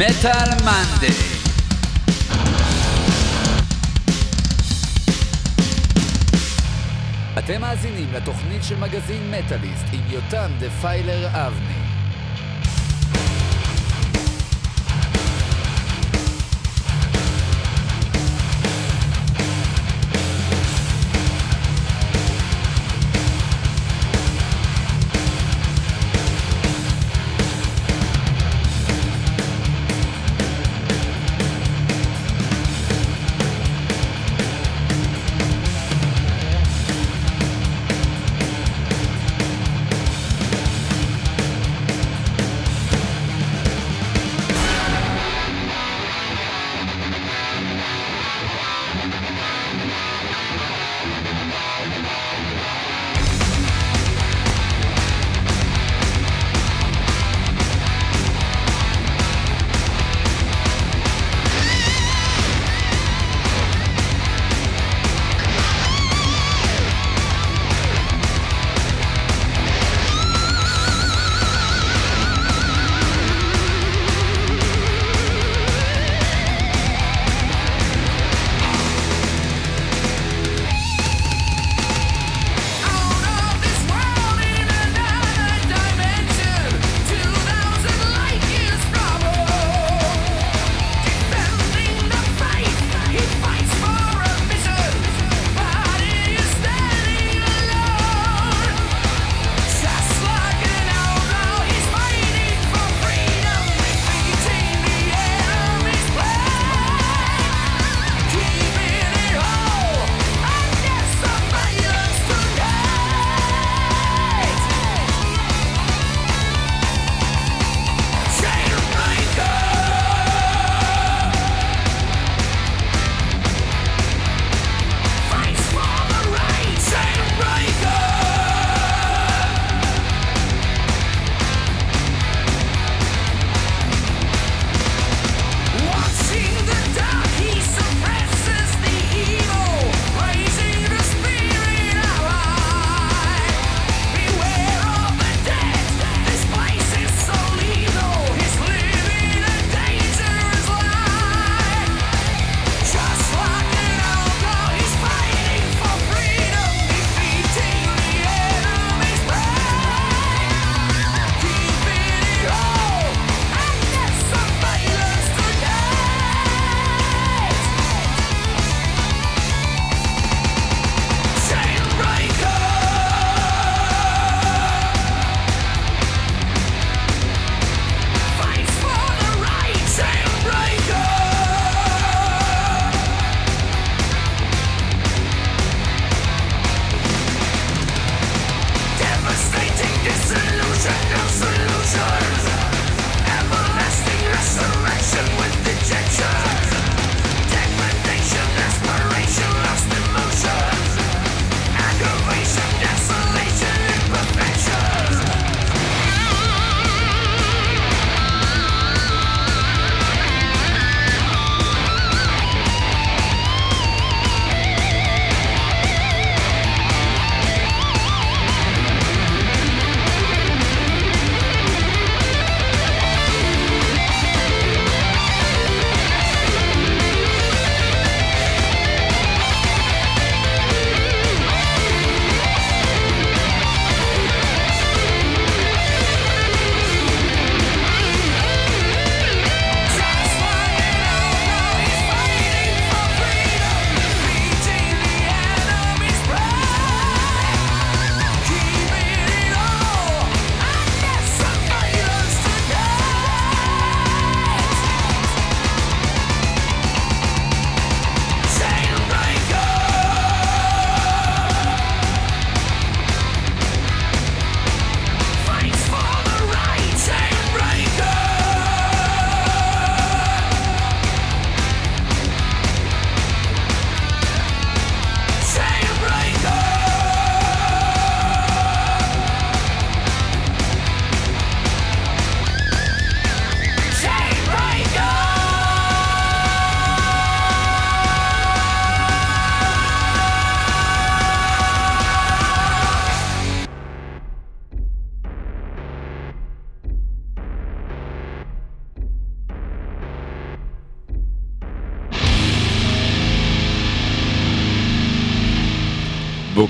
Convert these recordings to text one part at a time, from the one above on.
מטאל מנדי אתם מאזינים לתוכנית של מגזין מטאליסט עם יותם דפיילר אבני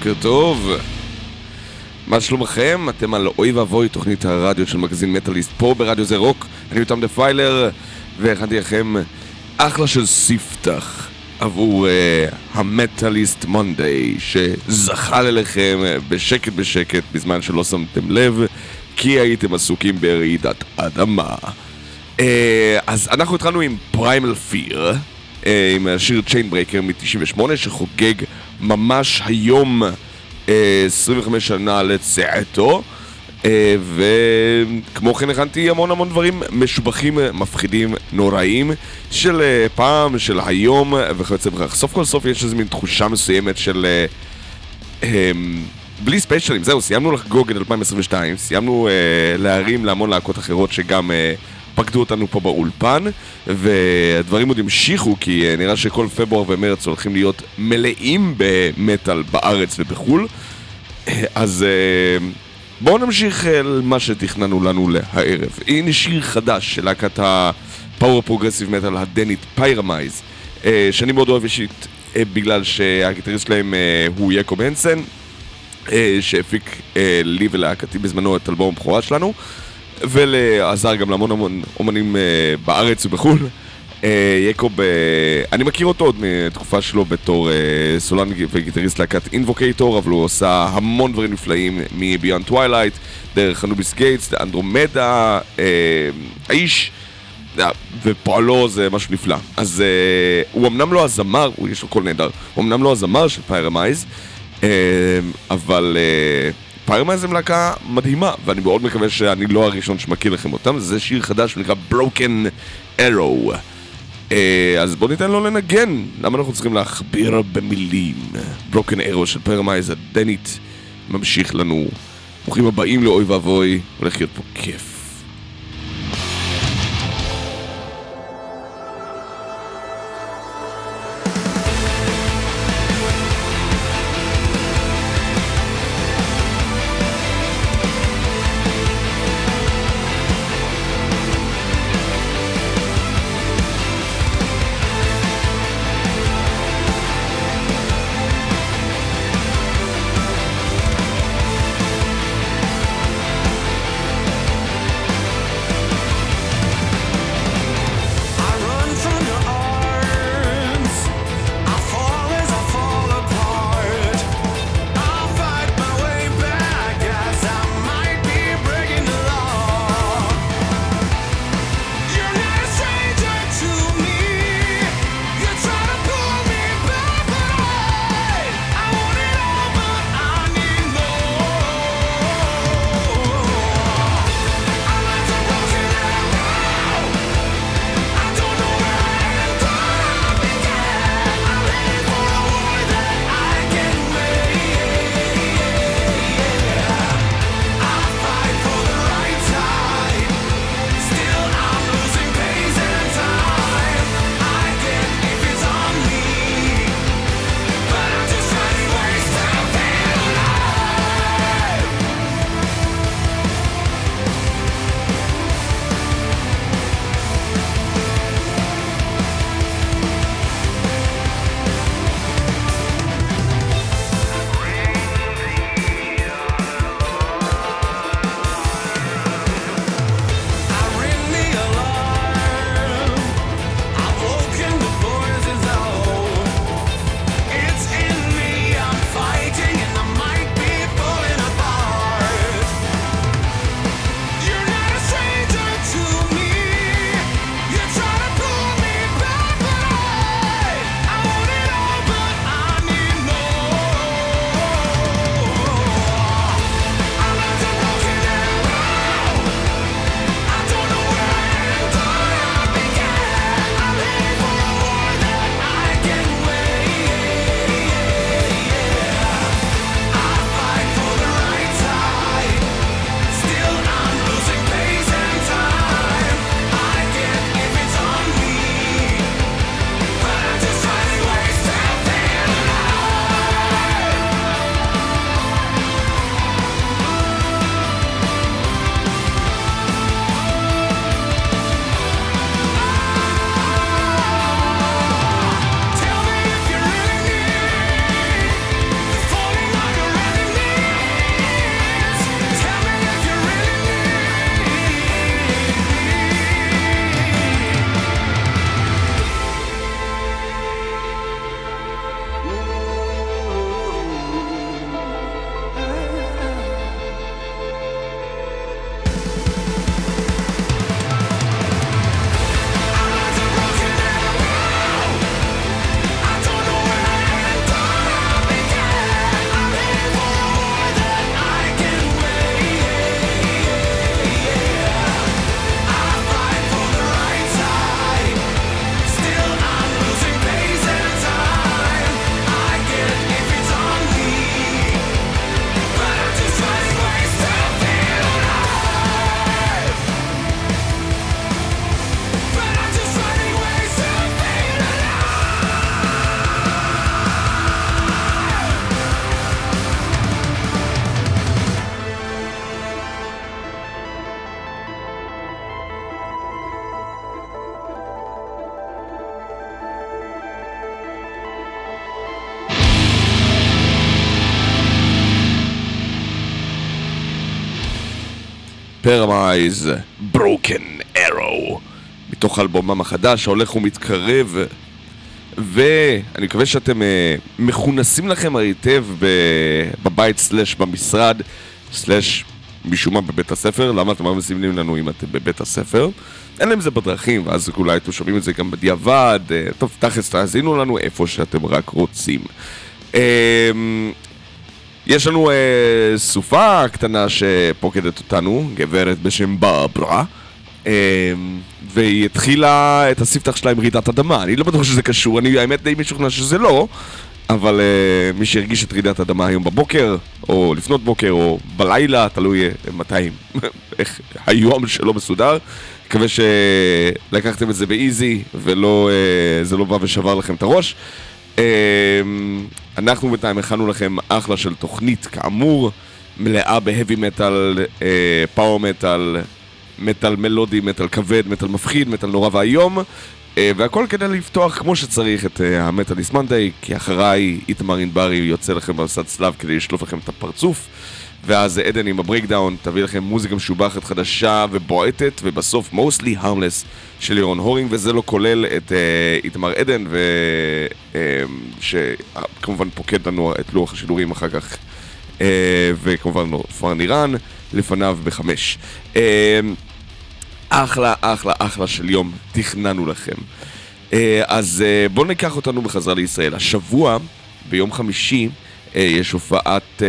בוקר טוב. מה שלומכם? אתם על אוי ואבוי, תוכנית הרדיו של מגזין מטאליסט פה ברדיו זה רוק. אני יותם דפיילר, והכנתי לכם אחלה של ספתח עבור אה, ה Metalist Monday, שזחל אליכם בשקט בשקט בזמן שלא שמתם לב, כי הייתם עסוקים ברעידת אדמה. אה, אז אנחנו התחלנו עם Primal Fear. אה, עם השיר Chainbreaker מ-98 שחוגג ממש היום 25 אה, שנה לצאתו אה, וכמו כן הכנתי המון המון דברים משובחים, מפחידים, נוראים של פעם, של היום וכיוצא בכך. סוף כל סוף יש איזו מין תחושה מסוימת של... בלי ספיישלים, זהו, סיימנו לחגוג את 2022, סיימנו להרים להמון להקות אחרות שגם פקדו אותנו פה באולפן, והדברים עוד המשיכו, כי אה, נראה שכל פברואר ומרץ הולכים להיות מלאים במטאל בארץ ובחו"ל. אז אה, בואו נמשיך אל מה שתכננו לנו להערב. הנה שיר חדש של להקת ה power progressive metal הדנית Pyramaze, אה, שאני מאוד אוהב אישית בגלל שהגיטריסט שלהם הוא יעקב הנסן, שהפיק לי ולהקתי בזמנו את אלבום הבכורה שלנו. ועזר גם להמון המון אומנים אה, בארץ ובחו"ל. אה, יעקב, אה, אני מכיר אותו עוד מתקופה שלו בתור סולן וגיטריסט להקת Invocator, אבל הוא עושה המון דברים נפלאים מ Beyond Twilight, דרך Anubis Gate, Andromeda, האיש, ופועלו זה משהו נפלא. אז הוא אמנם לא הזמר, יש לו קול נהדר, הוא אמנם לא הזמר של Pyramaze, אבל... Pyramaze הם להקה מדהימה, ואני מאוד מקווה שאני לא הראשון שמכיר לכם אותם, זה שיר חדש שנקרא Broken Arrow. אה, אז בואו ניתן לו לנגן, למה אנחנו צריכים להכביר במילים? Broken Arrow של Pyramaze הדנית ממשיך לנו. ברוכים הבאים לאוי ואבוי, הולך להיות פה כיף. Pyramaze Broken Arrow מתוך אלבומם החדש ההולך ומתקרב ואני מקווה שאתם אה, מכונסים לכם היטב בבית slash במשרד slash משום מה בבית הספר, למה אתם לא מסמנים לנו אם אתם בבית הספר? או אם זה בדרכים, ואז אולי אתם שומעים את זה גם בדיעבד, אה, טוב, תכלס תאזינו לנו איפה שאתם רק רוצים. יש לנו אה, סופה קטנה שפוקדת אותנו, גברת בשם ברברה. אמ, והיא התחילה את הספתח שלה עם רעידת אדמה, אני לא בטוח שזה קשור, אני האמת די משוכנע שזה לא, אבל uh, מי שהרגיש את רעידת אדמה היום בבוקר, או לפנות בוקר, או בלילה, תלוי uh, מתי, איך היום שלא מסודר. מקווה שלקחתם את זה באיזי, ולא, uh, זה לא בא ושבר לכם את הראש. אה, אנחנו בינתיים הכנו לכם אחלה של תוכנית, כאמור, מלאה ב heavy metal, power metal, מטאל מלודי, מטאל כבד, מטאל מפחיד, מטאל נורא ואיום. אה, והכל כדי לפתוח כמו שצריך את אה, ה Metalist Monday, כי אחריי איתמר ענברי יוצא לכם במסד צלב כדי לשלוף לכם את הפרצוף. ואז עדן עם ה Breakdown תביא לכם מוזיקה משובחת חדשה ובועטת, ובסוף Mostly Harmless של לירון הורינג, וזה לא כולל את אה, איתמר עדן, ו... אה, שכמובן פוקד לנו את לוח השידורים אחר כך, אה, וכמובן פאר נירן, לפניו בחמש. אה, אחלה, אחלה, אחלה של יום תכננו לכם. אה, אז אה, בואו ניקח אותנו בחזרה לישראל. השבוע, ביום חמישי, יש הופעת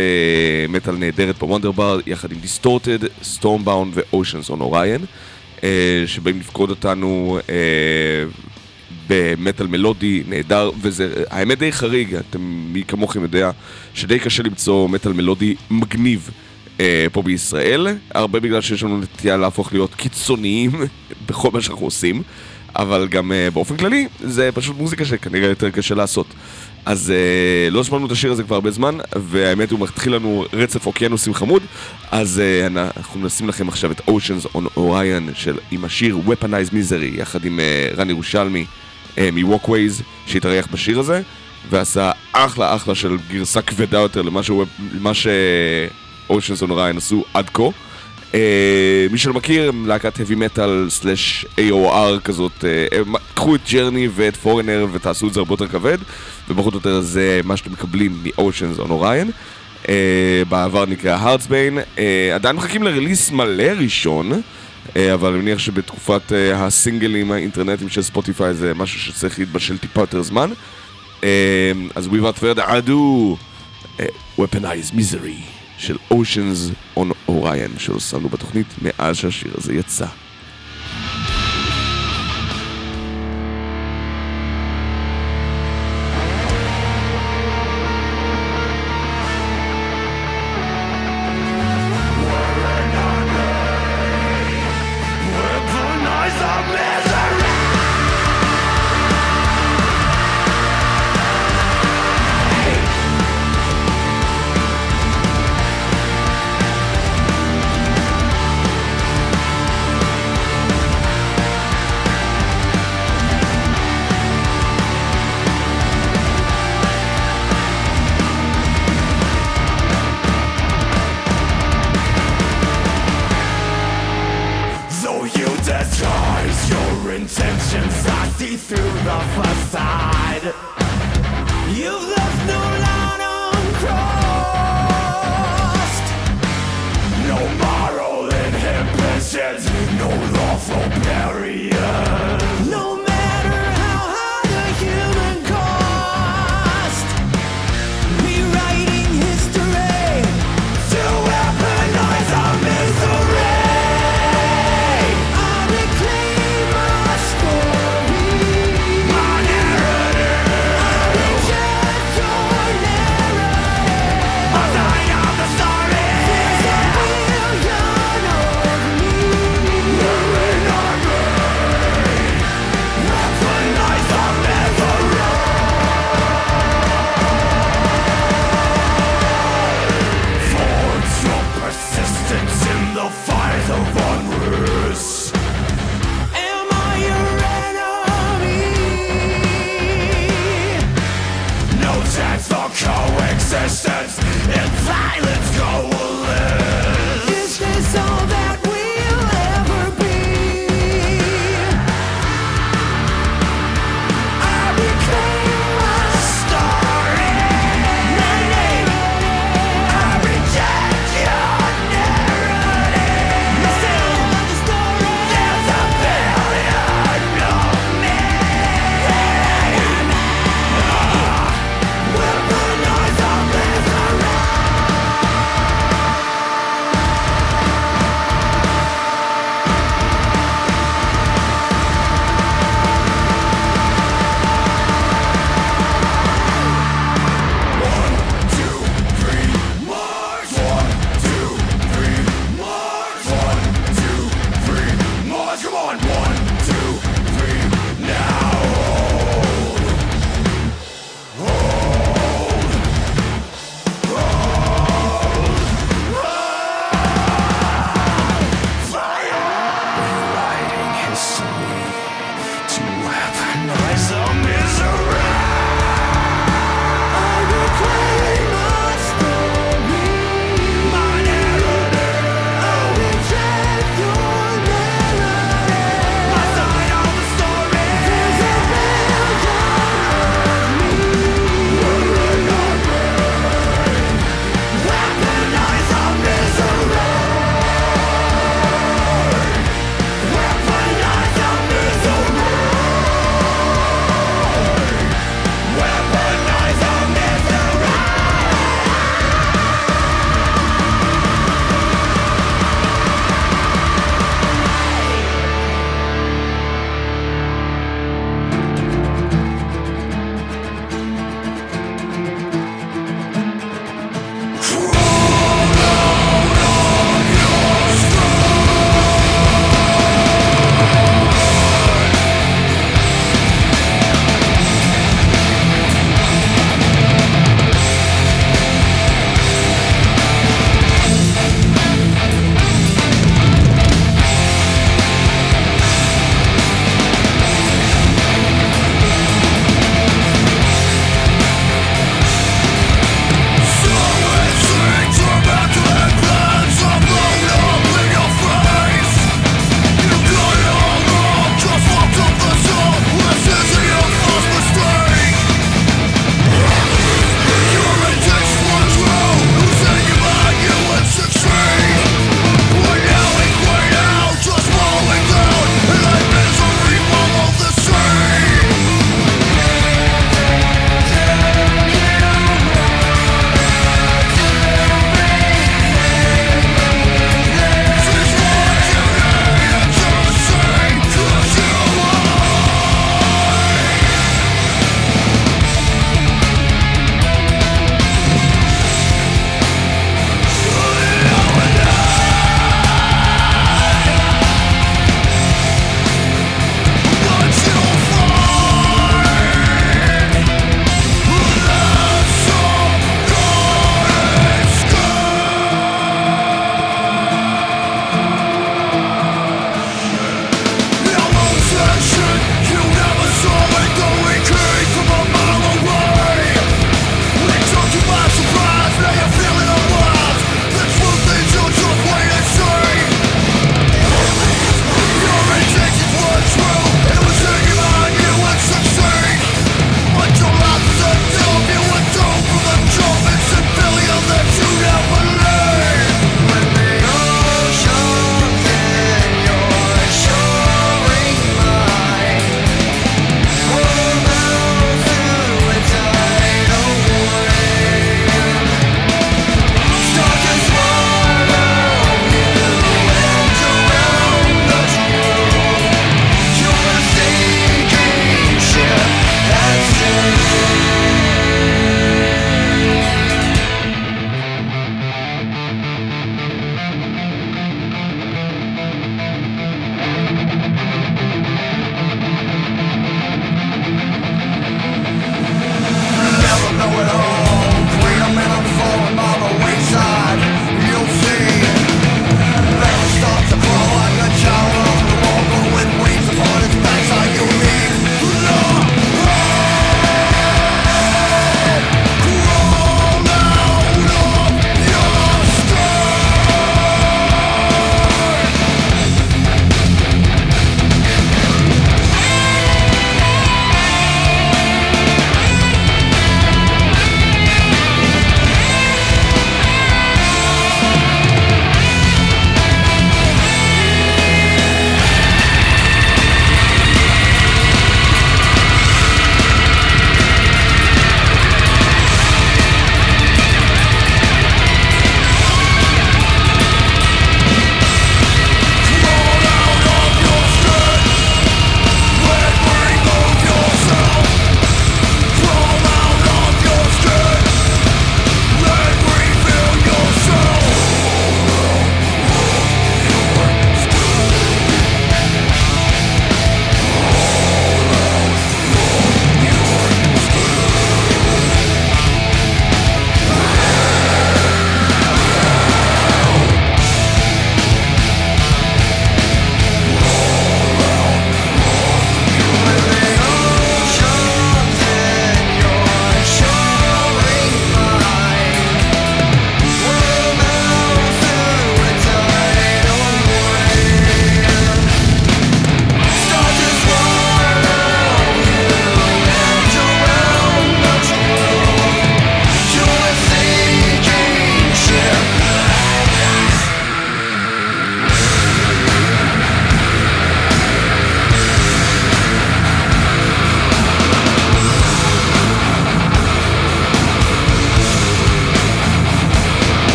מטאל נהדרת ב Wonder Bar, יחד עם Distorted, Stormbound ו Oceans on Orion, שבאים לפקוד אותנו במטאל מלודי נהדר, וזה האמת די חריג, אתם מי כמוכם יודע שדי קשה למצוא מטאל מלודי מגניב. אה, פה בישראל, הרבה בגלל שיש לנו נטייה להפוך להיות קיצוניים בכל מה שאנחנו עושים, אבל גם אה, באופן כללי זה פשוט מוזיקה שכנראה יותר קשה לעשות. אז אה, לא שמענו את השיר הזה כבר הרבה זמן, והאמת הוא מתחיל לנו רצף אוקיינוסים חמוד, אז אה, אנחנו נשים לכם עכשיו את Oceans on Orion של, עם השיר Weaponized Misery, יחד עם אה, רן ירושלמי אה, מ-Walkways, שהתארח בשיר הזה. ועשה אחלה אחלה של גרסה כבדה יותר למה, שהוא, למה ש... אושנס און ריין עשו עד כה. Uh, מי שלא מכיר, הם להקת heavy metal סלאש AOR כזאת, uh, קחו את ג'רני ואת פורנר ותעשו את זה הרבה יותר כבד, ובכל זאת זה מה שאתם מקבלים מ-Oceans on Orion. Uh, בעבר נקרא הרדסביין, uh, עדיין מחכים לרליס מלא ראשון, uh, אבל אני מניח שבתקופת uh, הסינגלים האינטרנטיים של ספוטיפיי זה משהו שצריך להתבשל טיפה יותר זמן. Uh, אז without further ado, uh, weaponize misery. של Oceans on Orion שהוספנו בתוכנית מאז שהשיר הזה יצא.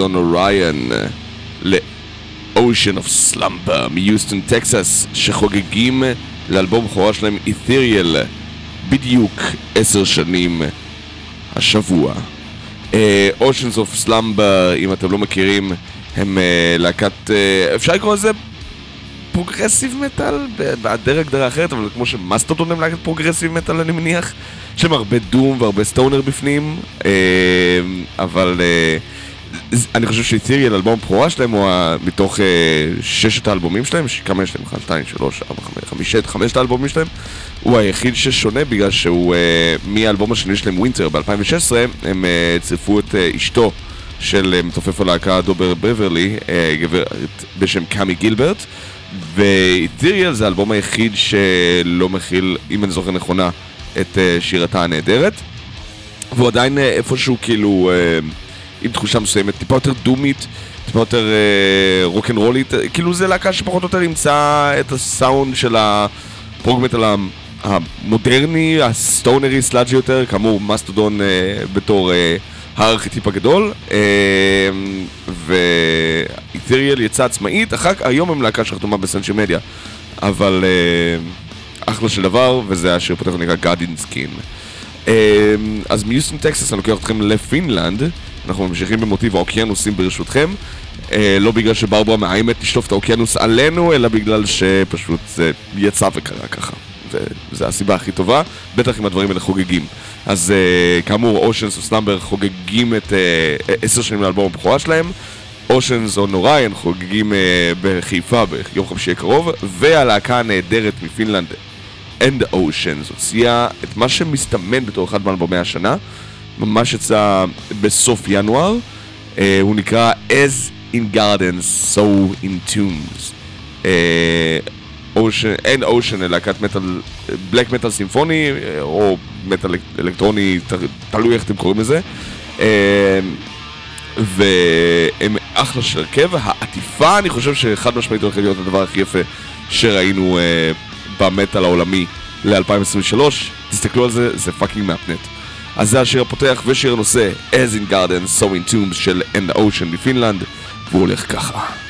Oceans on Orion ל-Oceans of Slumber מיוסטון טקסס שחוגגים לאלבום בכורה שלהם Aetherial בדיוק עשר שנים השבוע. אה, Oceans of Slumber, אם אתם לא מכירים, הם אה, להקת, אה, אפשר לקרוא לזה progressive metal, בהיעדר הגדרה אחרת, אבל כמו שמאסטרטון הם להקת progressive metal אני מניח, יש להם הרבה doom והרבה stoner בפנים, אבל אני חושב שאית'יריאל, אלבום הבכורה שלהם, הוא מתוך ששת האלבומים שלהם, כמה יש להם? 1, 2, 3, 4, 5, 5, 6, חמשת האלבומים שלהם, הוא היחיד ששונה בגלל שהוא, מהאלבום השני שלהם, ווינטר, ב-2016, הם צירפו את אשתו. של מתופף הלהקה דובר בברלי, גברת בשם קאמי גילברט, ואית'יריאל זה האלבום היחיד שלא מכיל, אם אני זוכר נכונה, את שירתה הנהדרת. והוא עדיין איפשהו כאילו עם תחושה מסוימת, טיפה יותר דומית, טיפה יותר רוקנרולית, כאילו זה להקה שפחות או יותר ימצא את הסאונד של ה prog metal המודרני, ה stonery sludgy יותר, כאמור מסטודון בתור הארכיטיפ הגדול, ו Aetherial יצאה עצמאית, אחר כך, היום הם להקה שחתומה ב Century Media, אבל אחלה של דבר, וזה השיר פותח נקרא God in Skin. אז מיוסטון טקסס אני לוקח אתכם לפינלנד, אנחנו ממשיכים במוטיב האוקיינוסים ברשותכם, לא בגלל שברברה מאיימת לשלוף את האוקיינוס עלינו, אלא בגלל שפשוט זה יצא וקרה ככה. וזו הסיבה הכי טובה, בטח אם הדברים האלה חוגגים. אז uh, כאמור, אושנס וסלאמבר חוגגים את uh, עשר שנים לאלבום הבכורה שלהם. אושנס או נוריין חוגגים uh, בחיפה ביום חמישי הקרוב, והלהקה הנהדרת מפינלנד, End Oceans, הוציאה את מה שמסתמן בתור אחד מאלבומי השנה, ממש יצא בסוף ינואר, uh, הוא נקרא As in Gardens, So in. Uh, אושן, אין אושן ללהקת מטאל, בלק מטאל סימפוני, או מטאל אלקטרוני, תלוי איך אתם קוראים לזה. והם אחלה של הרכב, העטיפה אני חושב שחד משמעית הולכת להיות הדבר הכי יפה שראינו במטאל העולמי ל-2023, תסתכלו על זה, זה fucking מהפנט. אז זה השיר הפותח ושיר הנושא As in Gardens, So in Tombs של And Oceans מפינלנד, והוא הולך ככה.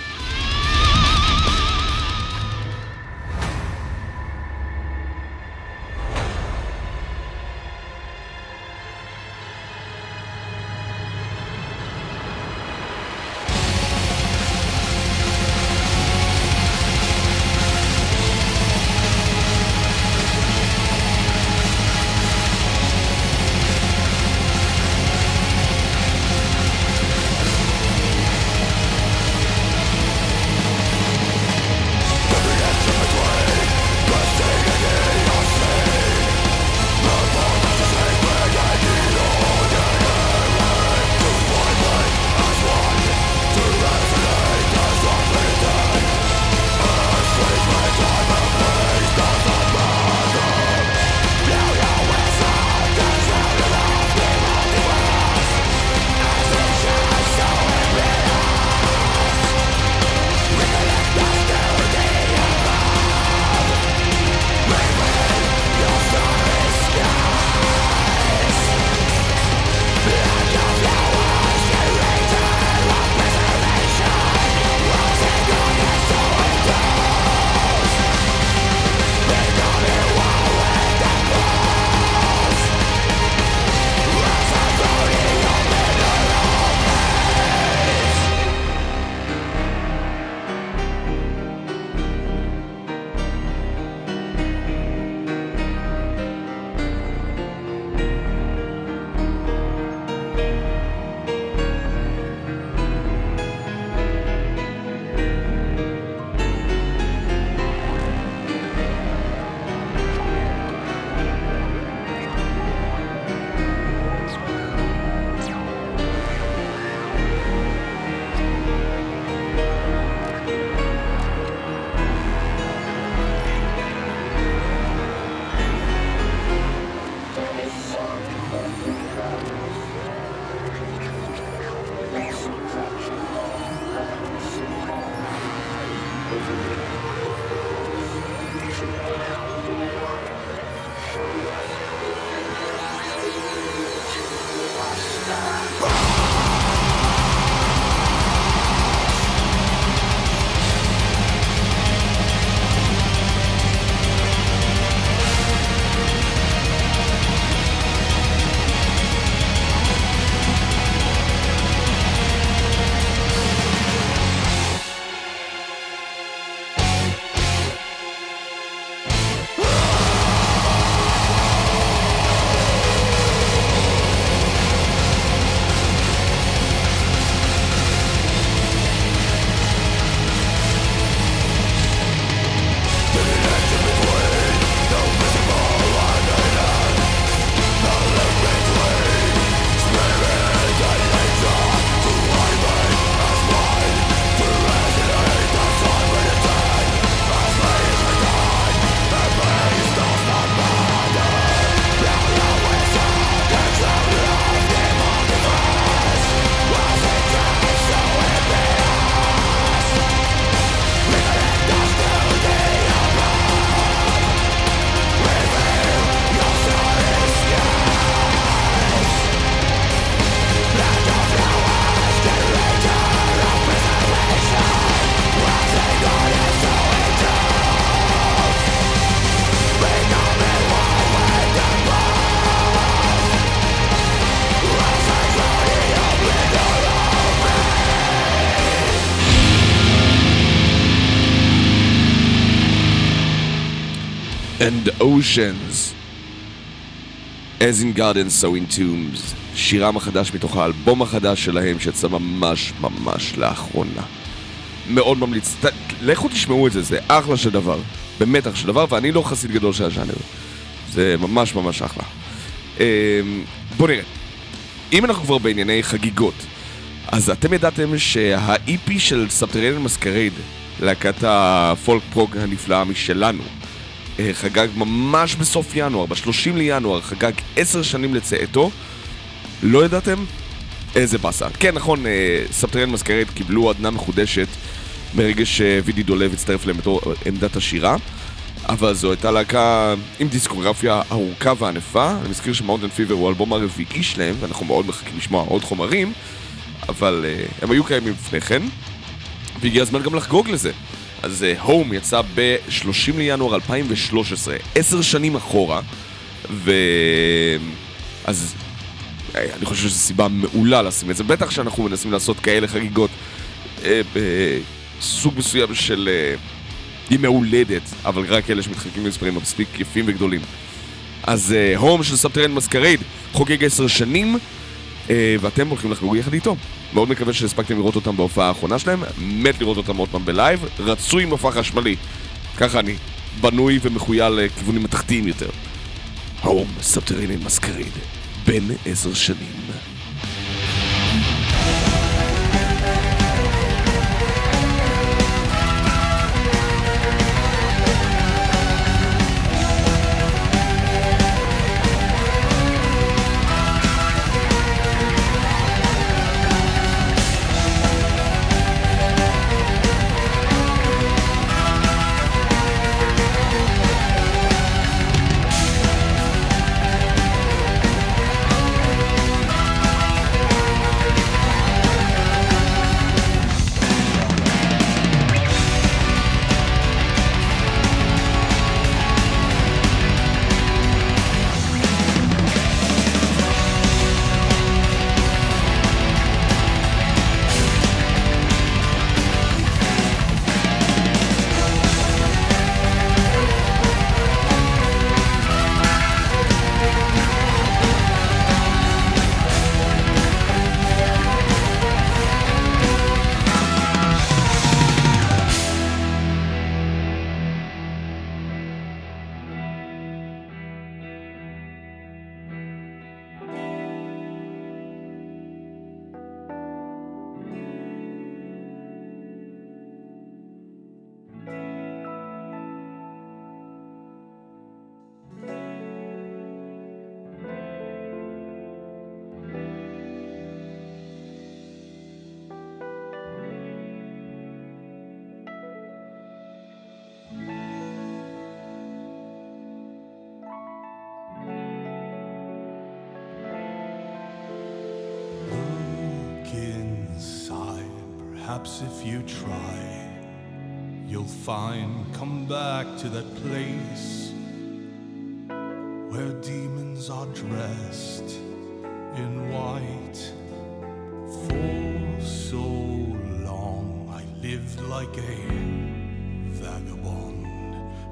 And Oceans. As in gardens, so in tombs. שירם החדש מתוך האלבום החדש שלהם שיצא ממש ממש לאחרונה. מאוד ממליץ, ת, לכו תשמעו את זה, זה אחלה של דבר. באמת אחלה של דבר, ואני לא חסיד גדול של הז'אנר. זה ממש ממש אחלה. אמ, בואו נראה. אם אנחנו כבר בענייני חגיגות, אז אתם ידעתם שה-EP של Subterranean Masquerade, להקת ה folk prog הנפלאה משלנו, אה, חגג ממש בסוף ינואר, ב-30 לינואר, חגג 10 שנים לצאתו. לא ידעתם? איזה באסה. כן, נכון, אה, Subterranean Masquerade קיבלו עדנה מחודשת ברגע שווידי דולב הצטרף להם בתור עמדת השירה. אבל זו הייתה להקה עם דיסקוגרפיה ארוכה וענפה. אני מזכיר ש Mountain Fever הוא האלבום הרביעי שלהם, ואנחנו מאוד מחכים לשמוע עוד חומרים, אבל הם היו קיימים לפני כן, והגיע הזמן גם לחגוג לזה. אז Home אה, יצא ב-30 לינואר 2013, עשר שנים אחורה, ו... אז אה, אני חושב שזו סיבה מעולה לשים את זה, בטח שאנחנו מנסים לעשות כאלה חגיגות אה, בסוג מסוים של... אה, ימי הולדת, אבל רק אלה שמתחלקים במספרים מספיק יפים וגדולים. אז הום uh, של Subterranean Masquerade חוגג עשר שנים, אה, ואתם הולכים לחגוג יחד איתו. מאוד מקווה שהספקתם לראות אותם בהופעה האחרונה שלהם, מת לראות אותם עוד פעם ב live, רצוי מופע חשמלי. ככה אני, בנוי ומכוייל לכיוונים מתכתיים יותר. Home Subterranean Masquerade, בן עשר שנים.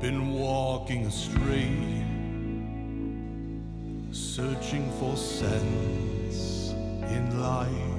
Been walking astray, searching for sense in life.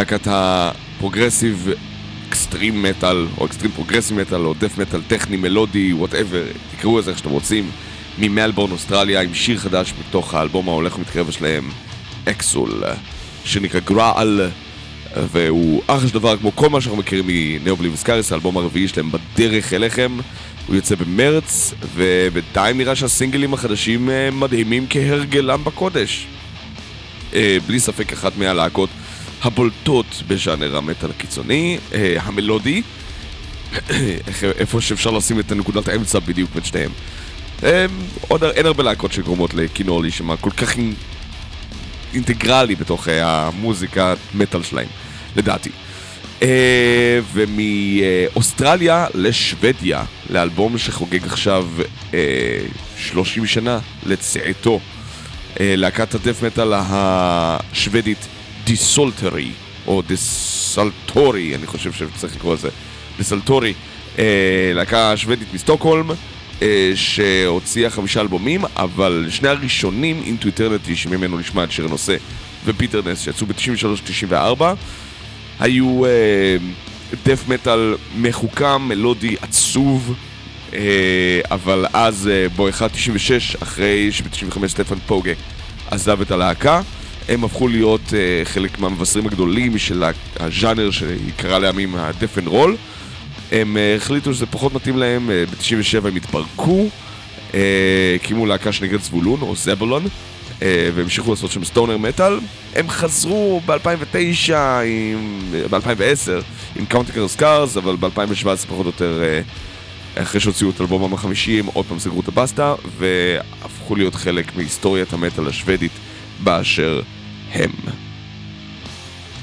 להקת ה progressive extreme metal, או extreme progressive metal, או death metal טכני, מלודי, whatever, תקראו לזה איך שאתם רוצים, ממלבורן אוסטרליה, עם שיר חדש מתוך האלבום ההולך ומתקרב שלהם, Exul, שנקרא Graal, והוא אחלה של דבר כמו כל מה שאנחנו מכירים מ Ne Obliviscaris, האלבום הרביעי שלהם בדרך אליכם. הוא יוצא במרץ, ובינתיים נראה שהסינגלים החדשים אה, מדהימים כהרגלם בקודש. אה, בלי ספק אחת מהלהקות הבולטות בז'אנר המטאל הקיצוני, אה, המלודי, איפה שאפשר לשים את נקודת האמצע בדיוק בין שניהם. עוד אין הרבה להקות שגורמות לכינור להישמע כל כך אינטגרלי בתוך המוזיקה מטאל שלהם, לדעתי. אה, ומאוסטרליה לשוודיה, לאלבום שחוגג עכשיו 30 אה, שנה לצאתו. אה, להקת ה death metal השוודית Desultory, או Desultory, אני חושב שצריך לקרוא לזה, Desultory, להקה שוודית מסטוקהולם, שהוציאה חמישה אלבומים, אבל שני הראשונים, Into Eternity, שממנו נשמע את שיר הנושא, ו Bitterness, שיצאו ב-93-94, היו death metal מחוכם, מלודי עצוב, uh, אבל אז uh, בואכה 96, אחרי שב-95 סטפן פוגה עזב את הלהקה, הם הפכו להיות uh, חלק מהמבשרים הגדולים של הז'אנר שיקרא לימים and roll. הם uh, החליטו שזה פחות מתאים להם, uh, ב-97 הם התפרקו, הקימו uh, להקה שנקראת Zebulon או Zebulon, אה, והמשיכו לעשות שם stoner metal. הם חזרו ב-2009, ב-2010, עם Counting Our Scars, אבל ב-2017 פחות או יותר, אה, אחרי שהוציאו את אלבומם החמישי, עוד פעם סגרו את הבסטה, והפכו להיות חלק מהיסטוריית המטאל השוודית באשר הם.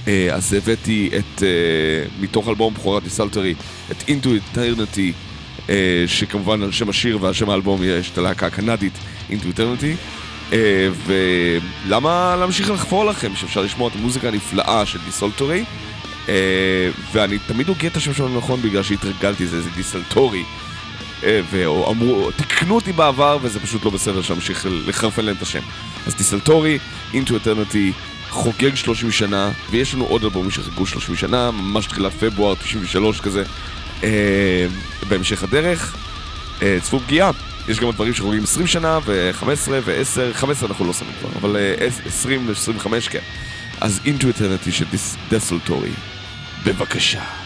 אה, אז הבאתי את, מתוך אלבום בכורה Desultory, את Into Eternity, שכמובן על שם השיר ועל שם האלבום יש את הלהקה הקנדית Into Eternity. אה, ולמה להמשיך לחפור לכם כשאפשר לשמוע את המוזיקה הנפלאה של Desultory אה, ואני תמיד הוגה את השם שלנו נכון בגלל שהתרגלתי, זה, זה דיסלטורי אה, ואמרו, תקנו אותי בעבר וזה פשוט לא בסדר שאמשיך לחרפן להם את השם אז דיסלטורי, אינטו אטרנטי חוגג 30 שנה ויש לנו עוד אלבומים שחגגו 30 שנה ממש תחילת פברואר 93 כזה בהמשך הדרך צפו פגיעה יש גם דברים שחוגגים 20 שנה, ו-15 ו-10, 15 אנחנו לא שמים כבר, אבל 20 ו-25 כן. אז Into Eternity של דסלטורי, בבקשה.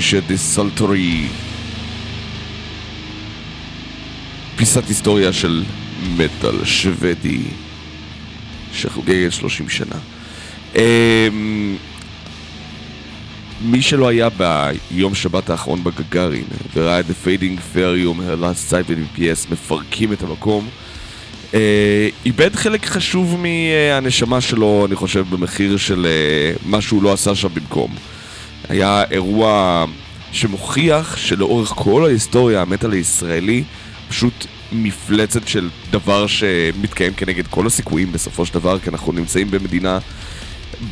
של דיסולטורי. פיסת היסטוריה של מטאל שוודי שחוגגת 30 שנה. אמ, מי שלא היה ביום שבת האחרון בגגארין וראה את The Fading Farium, Her Last Sight ו-DPS מפרקים את המקום, אה, איבד חלק חשוב מהנשמה שלו, אני חושב, במחיר של אה, מה שהוא לא עשה שם במקום. היה אירוע שמוכיח שלאורך כל ההיסטוריה המטאל הישראלי פשוט מפלצת של דבר שמתקיים כנגד כל הסיכויים בסופו של דבר, כי אנחנו נמצאים במדינה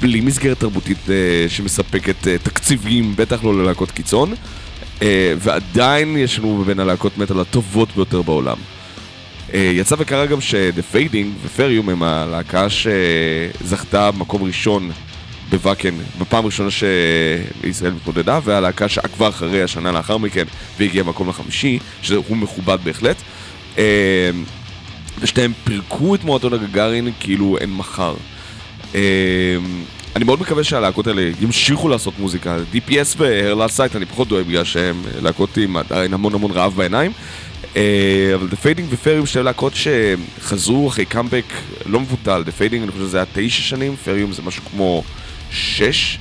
בלי מסגרת תרבותית uh, שמספקת uh, תקציבים, בטח לא ללהקות קיצון, uh, ועדיין יש לנו בין הלהקות מטאל הטובות ביותר בעולם. Uh, יצא וקרה גם ש-The Fading ופריום הם הלהקה שזכתה במקום ראשון בוואקן בפעם הראשונה שישראל מתמודדה, והלהקה שעקבה אחרי השנה לאחר מכן והגיעה במקום לחמישי, שהוא מכובד בהחלט. Uh, ושניהם פירקו את מועדון הגגארין כאילו אין מחר. אמ, אני מאוד מקווה שהלהקות האלה ימשיכו לעשות מוזיקה. DPS והרלת סייט אני פחות דואג בגלל שהם להקות עם עדיין המון המון רעב בעיניים. אה, אבל The Fading ופריום שתי להקות שחזרו אחרי קאמבק לא מבוטל. The Fading אני חושב שזה היה תשע שנים, פריום זה משהו כמו שש.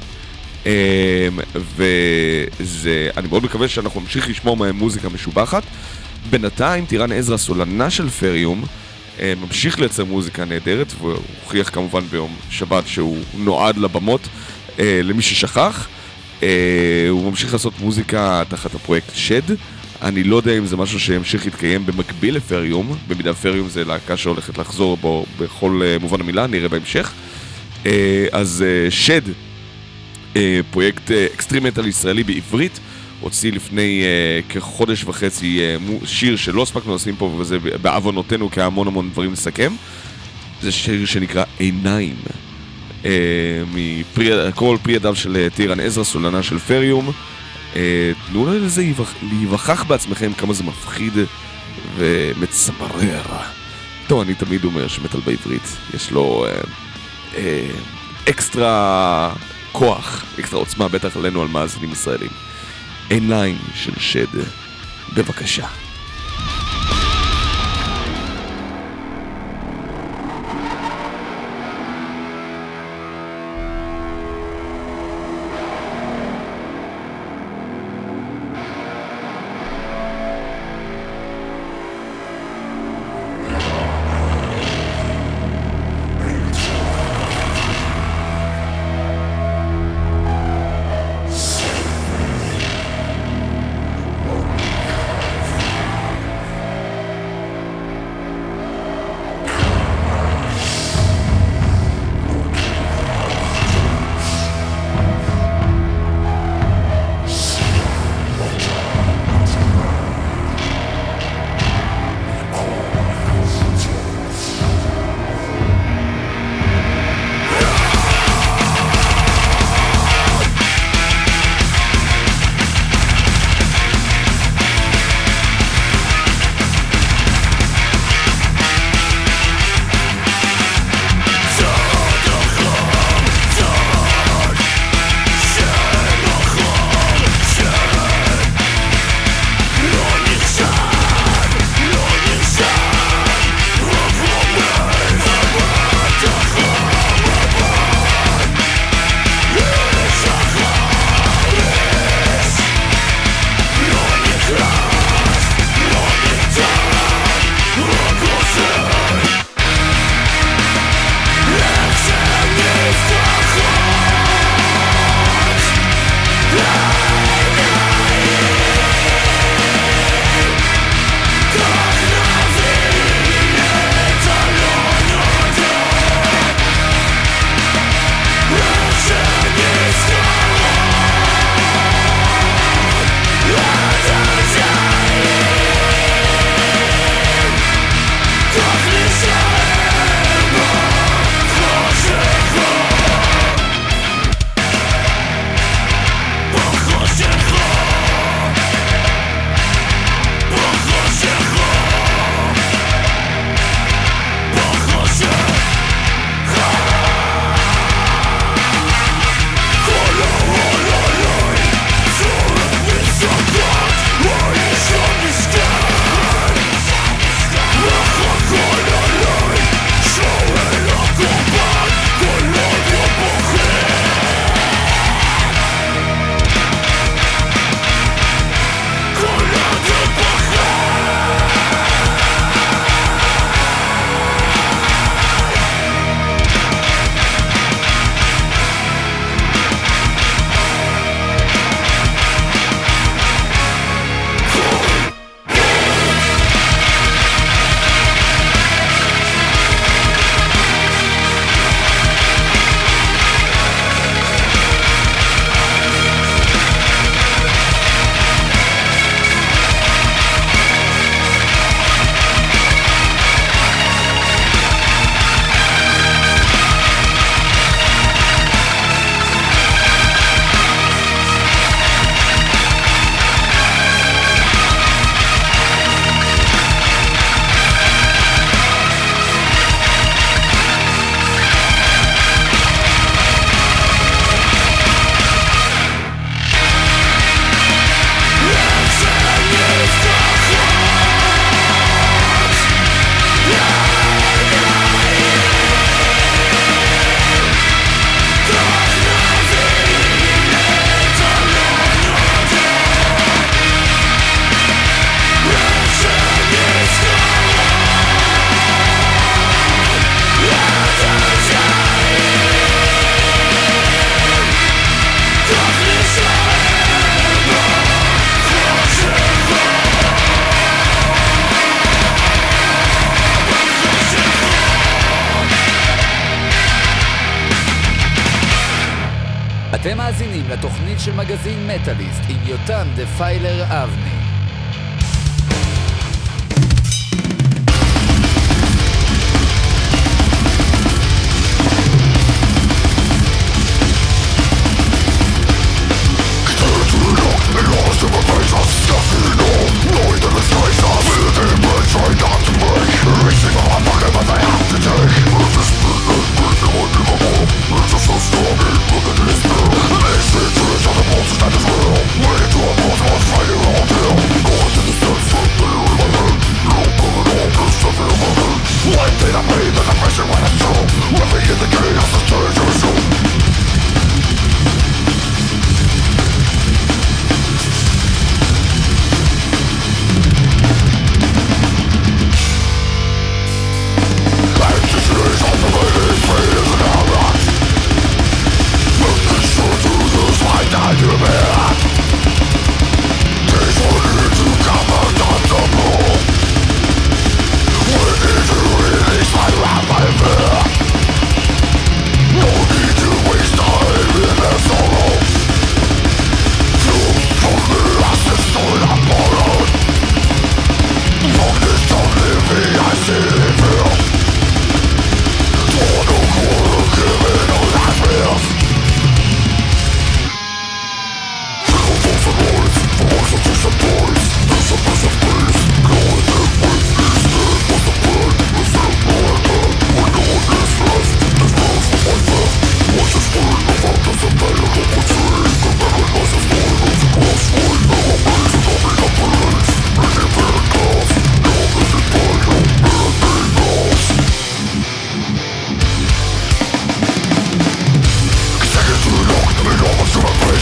אמ, וזה, אני מאוד מקווה שאנחנו נמשיך לשמוע מהם מוזיקה משובחת. בינתיים טירן עזרא, סולנה של פריום, אה, ממשיך לייצר מוזיקה נהדרת, והוא הוכיח כמובן ביום שבת שהוא נועד לבמות, אה, למי ששכח. אה, הוא ממשיך לעשות מוזיקה תחת הפרויקט שד. אני לא יודע אם זה משהו שימשיך להתקיים במקביל לפריום, במידה פריום זה להקה שהולכת לחזור בו בכל מובן המילה, נראה בהמשך. אז שד, פרויקט extreme metal ישראלי בעברית, הוציא לפני uh, כחודש וחצי uh, שיר שלא הספקנו לשים פה, וזה בעוונותינו, כי היה המון המון דברים לסכם. זה שיר שנקרא עיניים. Uh, מפרי, כל פרי ידיו של טירן עזרא, סולנה של Ferium. Uh, תנו לזה להיווכח בעצמכם כמה זה מפחיד ומצמרר. טוב, אני תמיד אומר שמטאל בעברית, יש לו uh, uh, אקסטרה כוח, אקסטרה עוצמה, בטח עלינו על מאזינים ישראלים. עיניים של שד. בבקשה.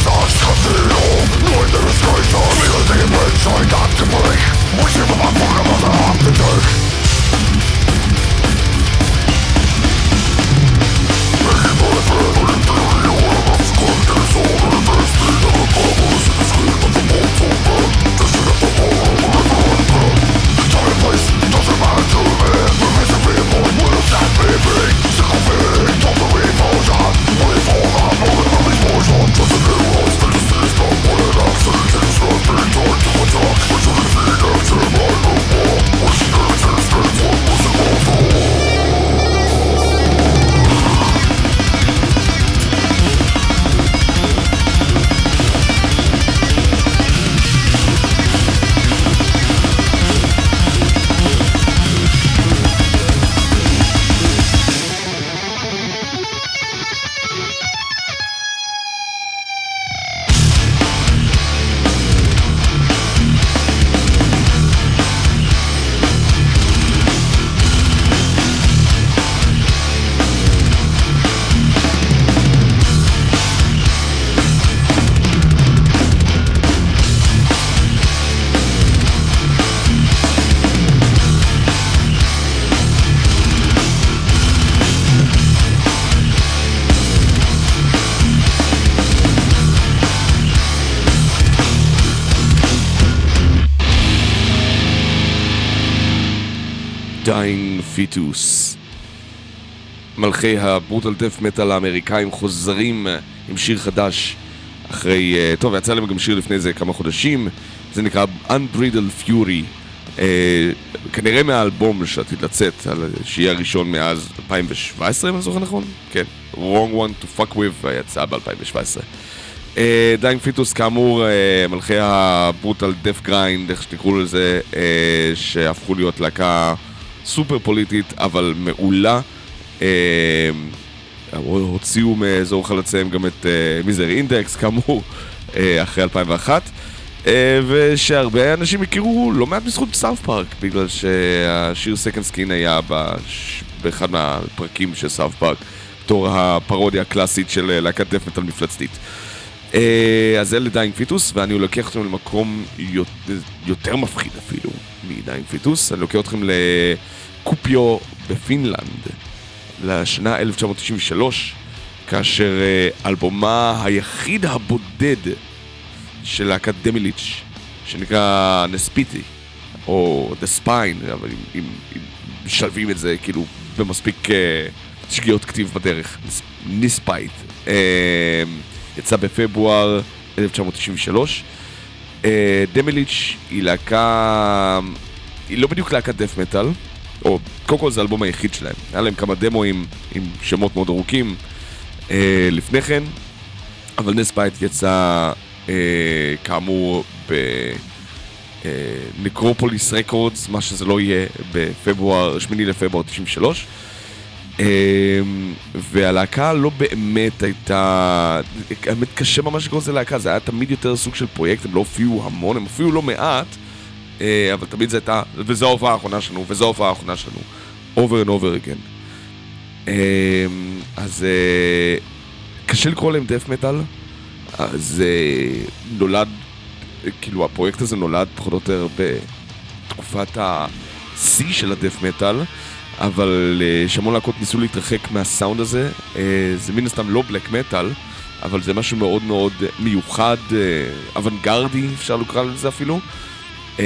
We're Musimy wam pokazać, aby tak Fetus. מלכי ה brutal death metal האמריקאים חוזרים אה, עם שיר חדש אחרי... אה, טוב, יצא להם גם שיר לפני איזה כמה חודשים, זה נקרא Unbridled Fury. אה, כנראה מהאלבום שעתיד לצאת, שיהיה הראשון מאז 2017, אם אני זוכר נכון? כן. Wrong one to fuck with, יצא ב-2017. Dying Fetus כאמור, מלכי ה brutal death grind, איך שתקראו לזה, שהפכו להיות להקה סופר פוליטית, אבל מעולה. אה, הוציאו מאזור חלציהם גם את Misery Index, כאמור, אה, אחרי 2001. אה, ושהרבה אנשים הכירו לא מעט בזכות South Park, בגלל שהשיר Second Skin היה בש... באחד מהפרקים של South Park, בתור הפרודיה הקלאסית של להקת death metal מפלצתית. אז אלה Dying Fetus, ואני לוקח אתכם למקום יותר מפחיד אפילו מ Dying Fetus, אני לוקח אתכם ל... קופיו בפינלנד לשנה 1993, כאשר אה, אלבומה היחיד הבודד של להקת Demilich, שנקרא Nespithe, או The Spine, אבל אם, משלבים את זה כאילו במספיק uh, שגיאות כתיב בדרך, Nespithe. Uh, יצא בפברואר 1993. Demilich היא להקה, היא לא בדיוק להקת death metal, או קודם כל זה האלבום היחיד שלהם. היה להם כמה דמואים עם שמות מאוד ארוכים אה, לפני כן, אבל Nespithe יצא אה, כאמור ב Necropolis אה, Records, מה שזה לא יהיה, בפברואר, 8 לפברואר 93. Um, והלהקה לא באמת הייתה, האמת קשה ממש לקרוא לזה להקה, זה היה תמיד יותר סוג של פרויקט, הם לא הופיעו המון, הם הופיעו לא מעט, uh, אבל תמיד זה הייתה, וזו ההופעה האחרונה שלנו, וזו ההופעה האחרונה שלנו, over and over again. Um, אז uh, קשה לקרוא להם דף מטאל, uh, נולד, כאילו הפרויקט הזה נולד פחות או יותר בתקופת השיא של הדף מטאל. אבל uh, שהמון להקות ניסו להתרחק מהסאונד הזה. Uh, זה מן הסתם לא בלק מטאל, אבל זה משהו מאוד מאוד מיוחד, uh, אוונגרדי, אפשר לקרוא לזה אפילו. Uh,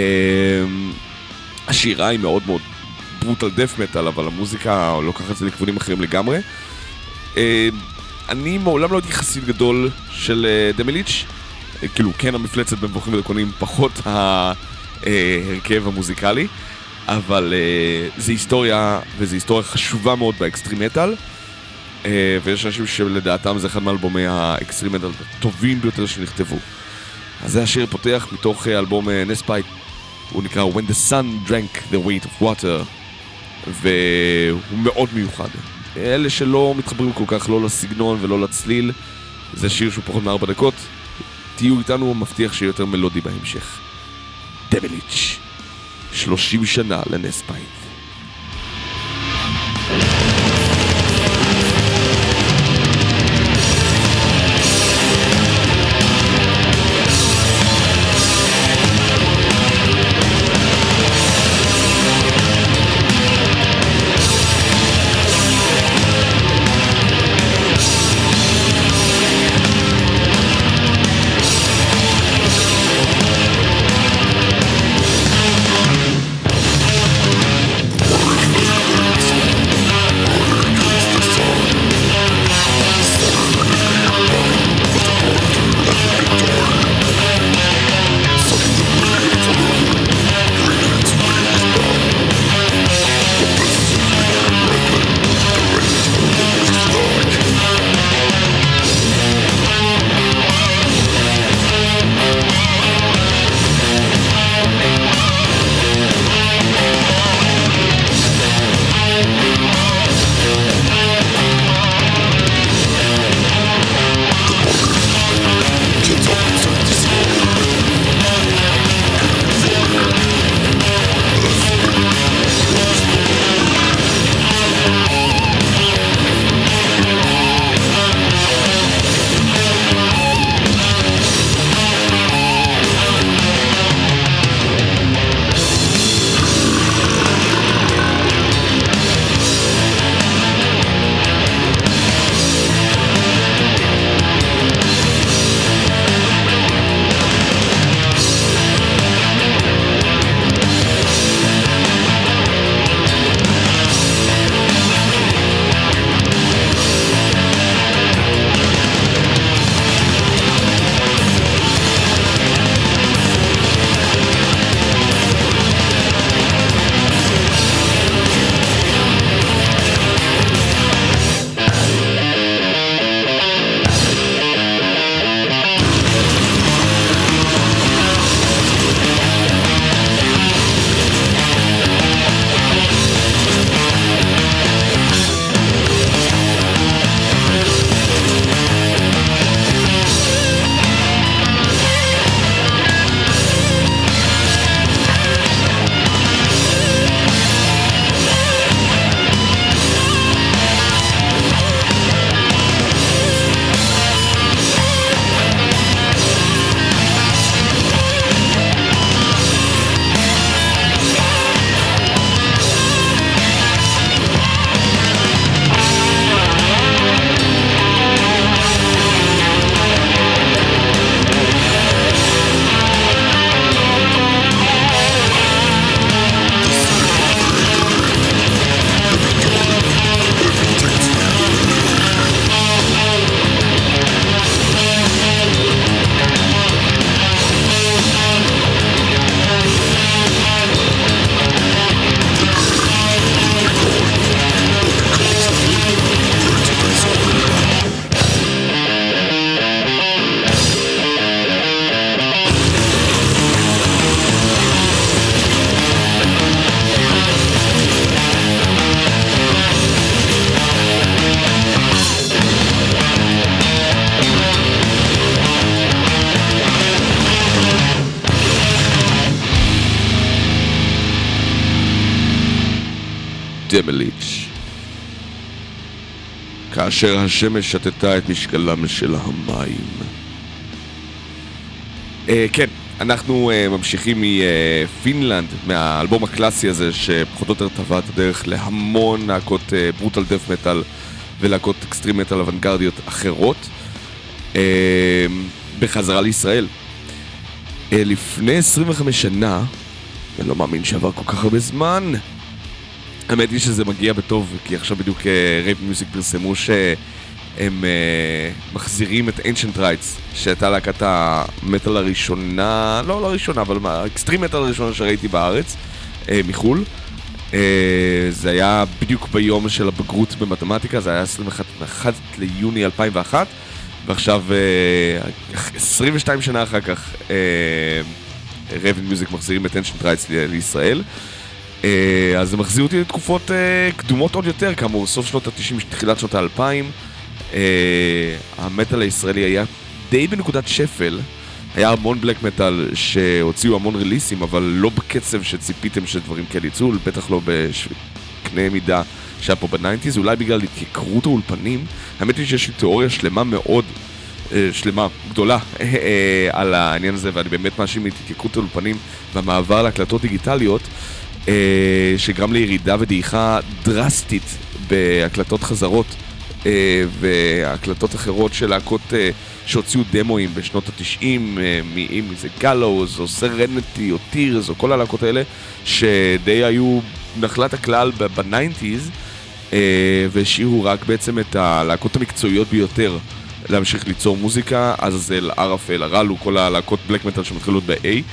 השירה היא מאוד מאוד ברוטל דף מטאל, אבל המוזיקה לוקחת את זה לכיוונים אחרים לגמרי. Uh, אני מעולם לא הייתי חסיד גדול של uh, דמיליץ', uh, כאילו כן המפלצת במבוכים ודקונים, פחות ההרכב המוזיקלי. אבל uh, זה היסטוריה, וזו היסטוריה חשובה מאוד ב extreme metal. Uh, ויש אנשים שלדעתם זה אחד מאלבומי ה extreme metal הטובים ביותר שנכתבו. אז זה השיר פותח מתוך uh, אלבום uh, Nespithe, הוא נקרא When the Sun Drank the Weight of Water, והוא מאוד מיוחד. אלה שלא מתחברים כל כך לא לסגנון ולא לצליל, זה שיר שהוא פחות מארבע דקות. תהיו איתנו, מבטיח שיהיה יותר מלודי בהמשך. דבליץ' 30 שנה לנס בית. כאשר השמש שתתה את משקלם של המים. Uh, כן, אנחנו uh, ממשיכים מפינלנד, מהאלבום הקלאסי הזה, שפחות או יותר טבע את הדרך להמון להקות ברוטל דף מטאל ולהקות אקסטרים מטאל אוונגרדיות אחרות. Uh, בחזרה לישראל. Uh, לפני 25 שנה, אני לא מאמין שעבר כל כך הרבה זמן, האמת היא שזה מגיע בטוב, כי עכשיו בדיוק Raven uh, Music פרסמו שהם uh, מחזירים את Ancient Rites, שהייתה להקת המטאל הראשונה, לא, לא הראשונה, אבל ה extreme metal הראשונה שראיתי בארץ, uh, מחו"ל. זה היה בדיוק ביום של הבגרות במתמטיקה, זה היה 21 ליוני 2001, ועכשיו, uh, 22 שנה אחר כך, Raven Music מחזירים את Ancient Rites לישראל. אה, אז זה מחזיר אותי לתקופות אה, קדומות עוד יותר, כאמור, סוף שנות ה-90, תחילת שנות ה-2000. אה, המטאל הישראלי היה די בנקודת שפל. היה המון black metal שהוציאו המון ריליסים, אבל לא בקצב שציפיתם שדברים כאלה יצאו, בטח לא בקנה מידה שהיה פה ב nineties, אולי בגלל התייקרות האולפנים. האמת היא שיש לי תיאוריה שלמה מאוד, שלמה, גדולה, על העניין הזה, ואני באמת מאשים את התייקרות האולפנים והמעבר להקלטות דיגיטליות. אה, שגרם לירידה ודעיכה דרסטית בהקלטות חזרות אה, והקלטות אחרות של להקות אה, שהוציאו דמואים בשנות התשעים, אם זה גלוז או סרנטי או טירס או כל הלהקות האלה, שדי היו נחלת הכלל ב ninetiesֿ, והשאירו רק בעצם את הלהקות המקצועיות ביותר להמשיך ליצור מוזיקה, עזאזל, ערפל, הרלו, כל הלהקות בלק מטאל שמתחילות ב-A.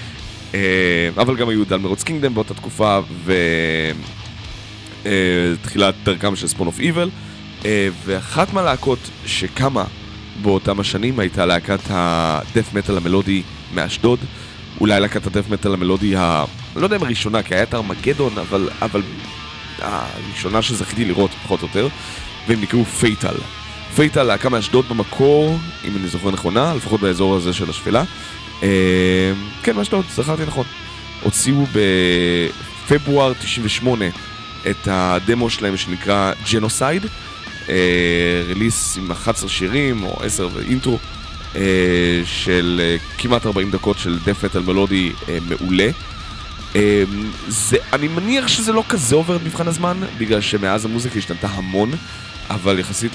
אה, אבל גם היו דלמרוץ קינגדם באותה תקופה, ותחילת אה, דרכם של ספון אוף איבל, ואחת מהלהקות שקמה באותם השנים הייתה להקת הדף מטאל המלודי מאשדוד, אולי להקת הדף מטאל המלודי ה... לא יודע אם הראשונה, כי היה את ארמגדון, אבל, אבל הראשונה שזכיתי לראות פחות או יותר, והם נקראו פייטל. פייטל להקה מאשדוד במקור, אם אני זוכר נכונה, לפחות באזור הזה של השפלה. אה, כן, מה רוצה, זכרתי נכון. הוציאו בפברואר 98 את הדמו שלהם שנקרא ג'נוסייד, release עם 11 שירים או 10 ואינטרו אה, של אה, כמעט 40 דקות של דת' מטאל מלודי מעולה. זה, אני מניח שזה לא כזה עובר את מבחן הזמן, בגלל שמאז המוזיקה השתנתה המון, אבל יחסית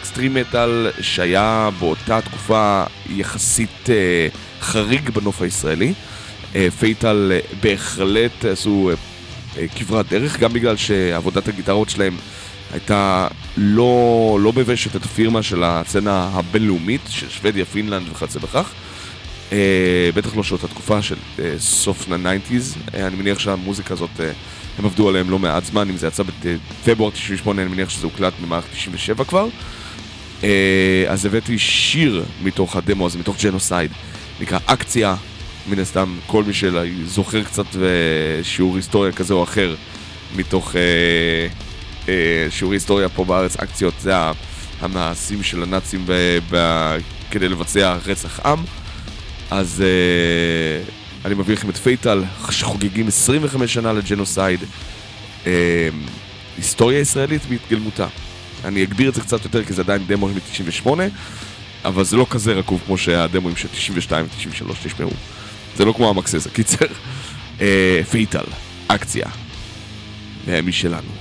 extreme metal שהיה באותה תקופה יחסית אה, חריג בנוף הישראלי. אה, פייטל אה, בהחלט עשו כברת דרך, גם בגלל שעבודת הגיטרות שלהם הייתה לא, לא מביישת את הפירמה של הסצנה הבינלאומית, של שוודיה, פינלנד וכיוצא בכך. בטח לא שאותה תקופה של סוף ה-90's, אה, אני מניח שהמוזיקה הזאת, אה, הם עבדו עליהם לא מעט זמן, אם זה יצא בפברואר 98, אני מניח שזה הוקלט במערכת 97 כבר. אה, אז הבאתי שיר מתוך הדמו הזה, מתוך ג'נוסייד, נקרא אקציה, מן הסתם כל מי שזוכר קצת שיעור היסטוריה כזה או אחר מתוך אה, אה, שיעור היסטוריה פה בארץ, אקציות זה המעשים של הנאצים כדי לבצע רצח עם. אז אה, אני מביא לכם את פייטל, שחוגגים 25 שנה לג'נוסייד. אה, היסטוריה ישראלית בהתגלמותה. אני אגביר את זה קצת יותר כי זה עדיין דמו מ-98, אבל זה לא כזה רקוב כמו שהדמוים של 92 ו-93 תשמעו. זה לא כמו המקסס, הקיצר. אה, פייטל, אקציה. משלנו.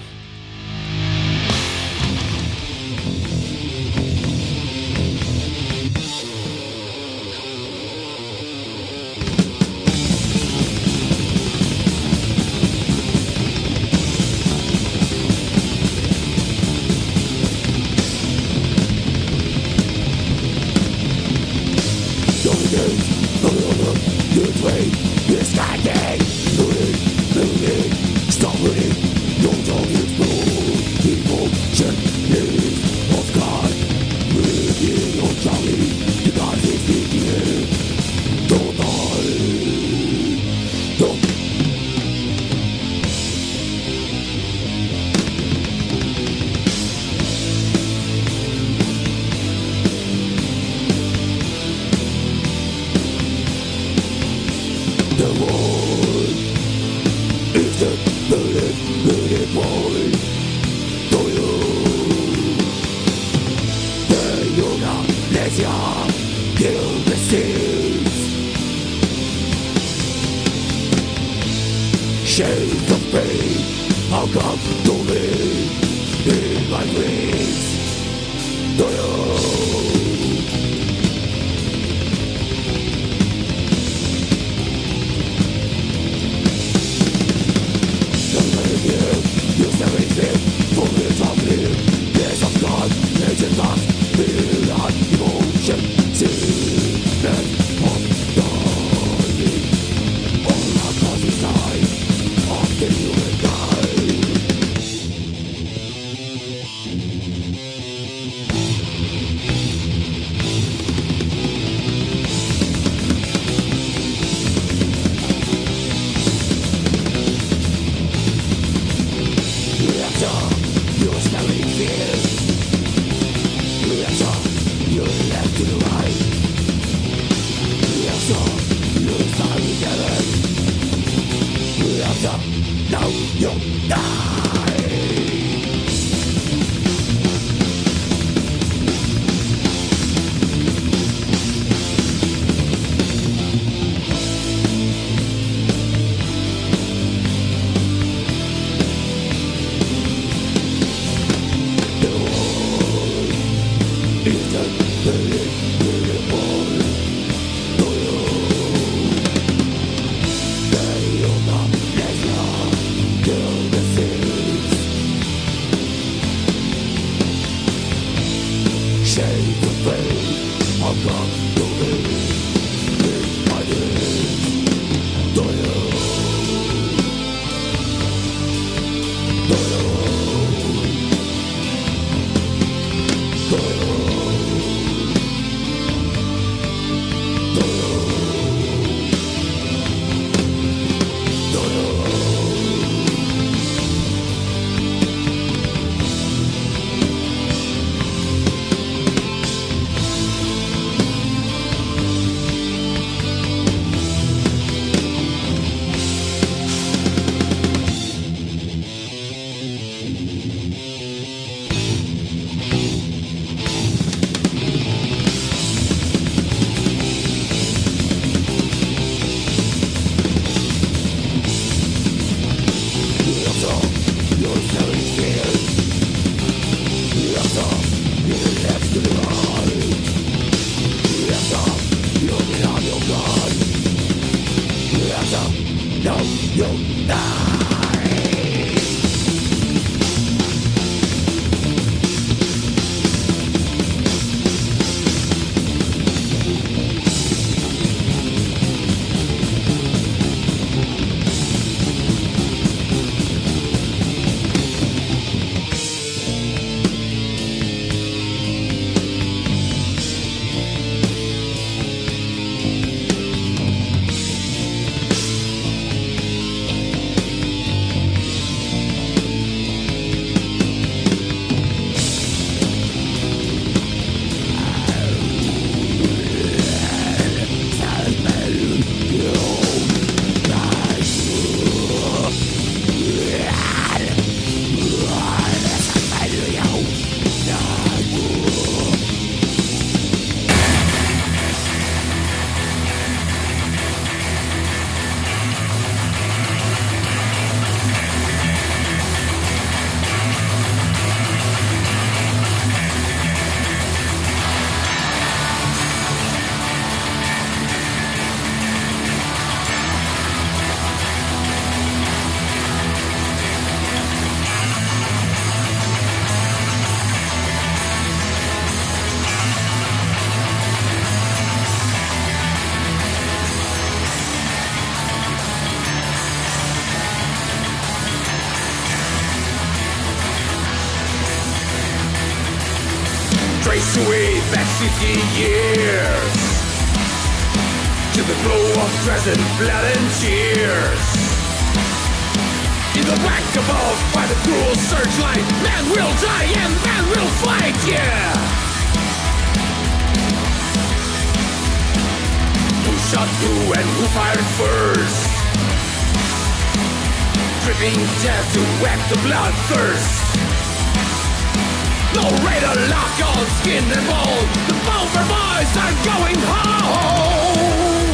Interpol, the Bover boys are going home.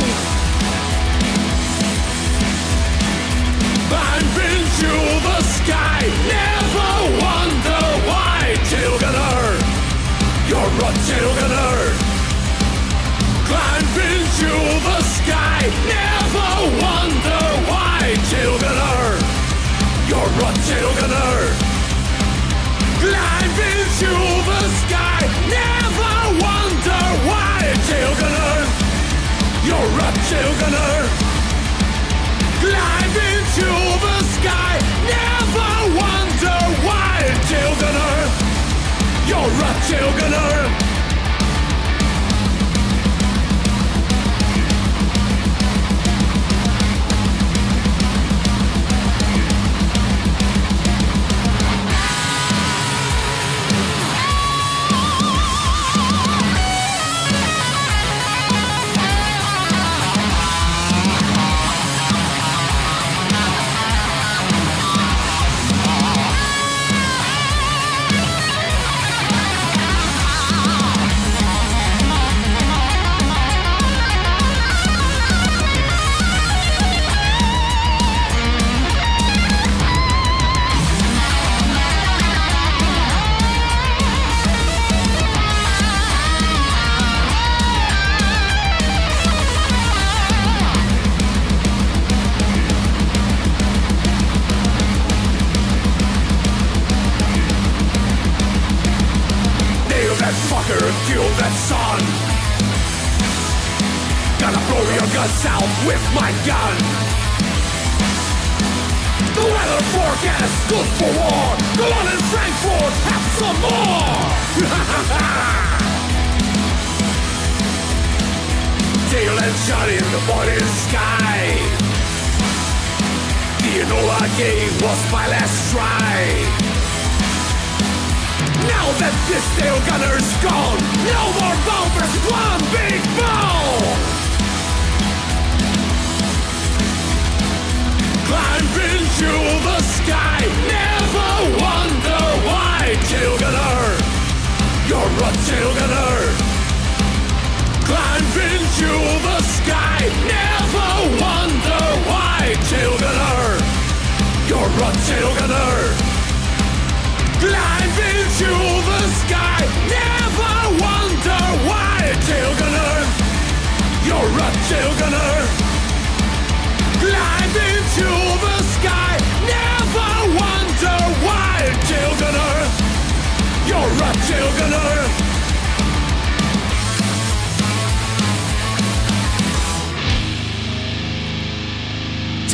I've been to the sky, never wonder why. Tailgunner, you're a tailgunner. Climb into the sky, never wonder why. Tailgunner, you're a tailgunner into the sky. Never wonder why, tail gunner. You're a tail gunner. Climb into the sky. Never wonder why, tail gunner. You're a tail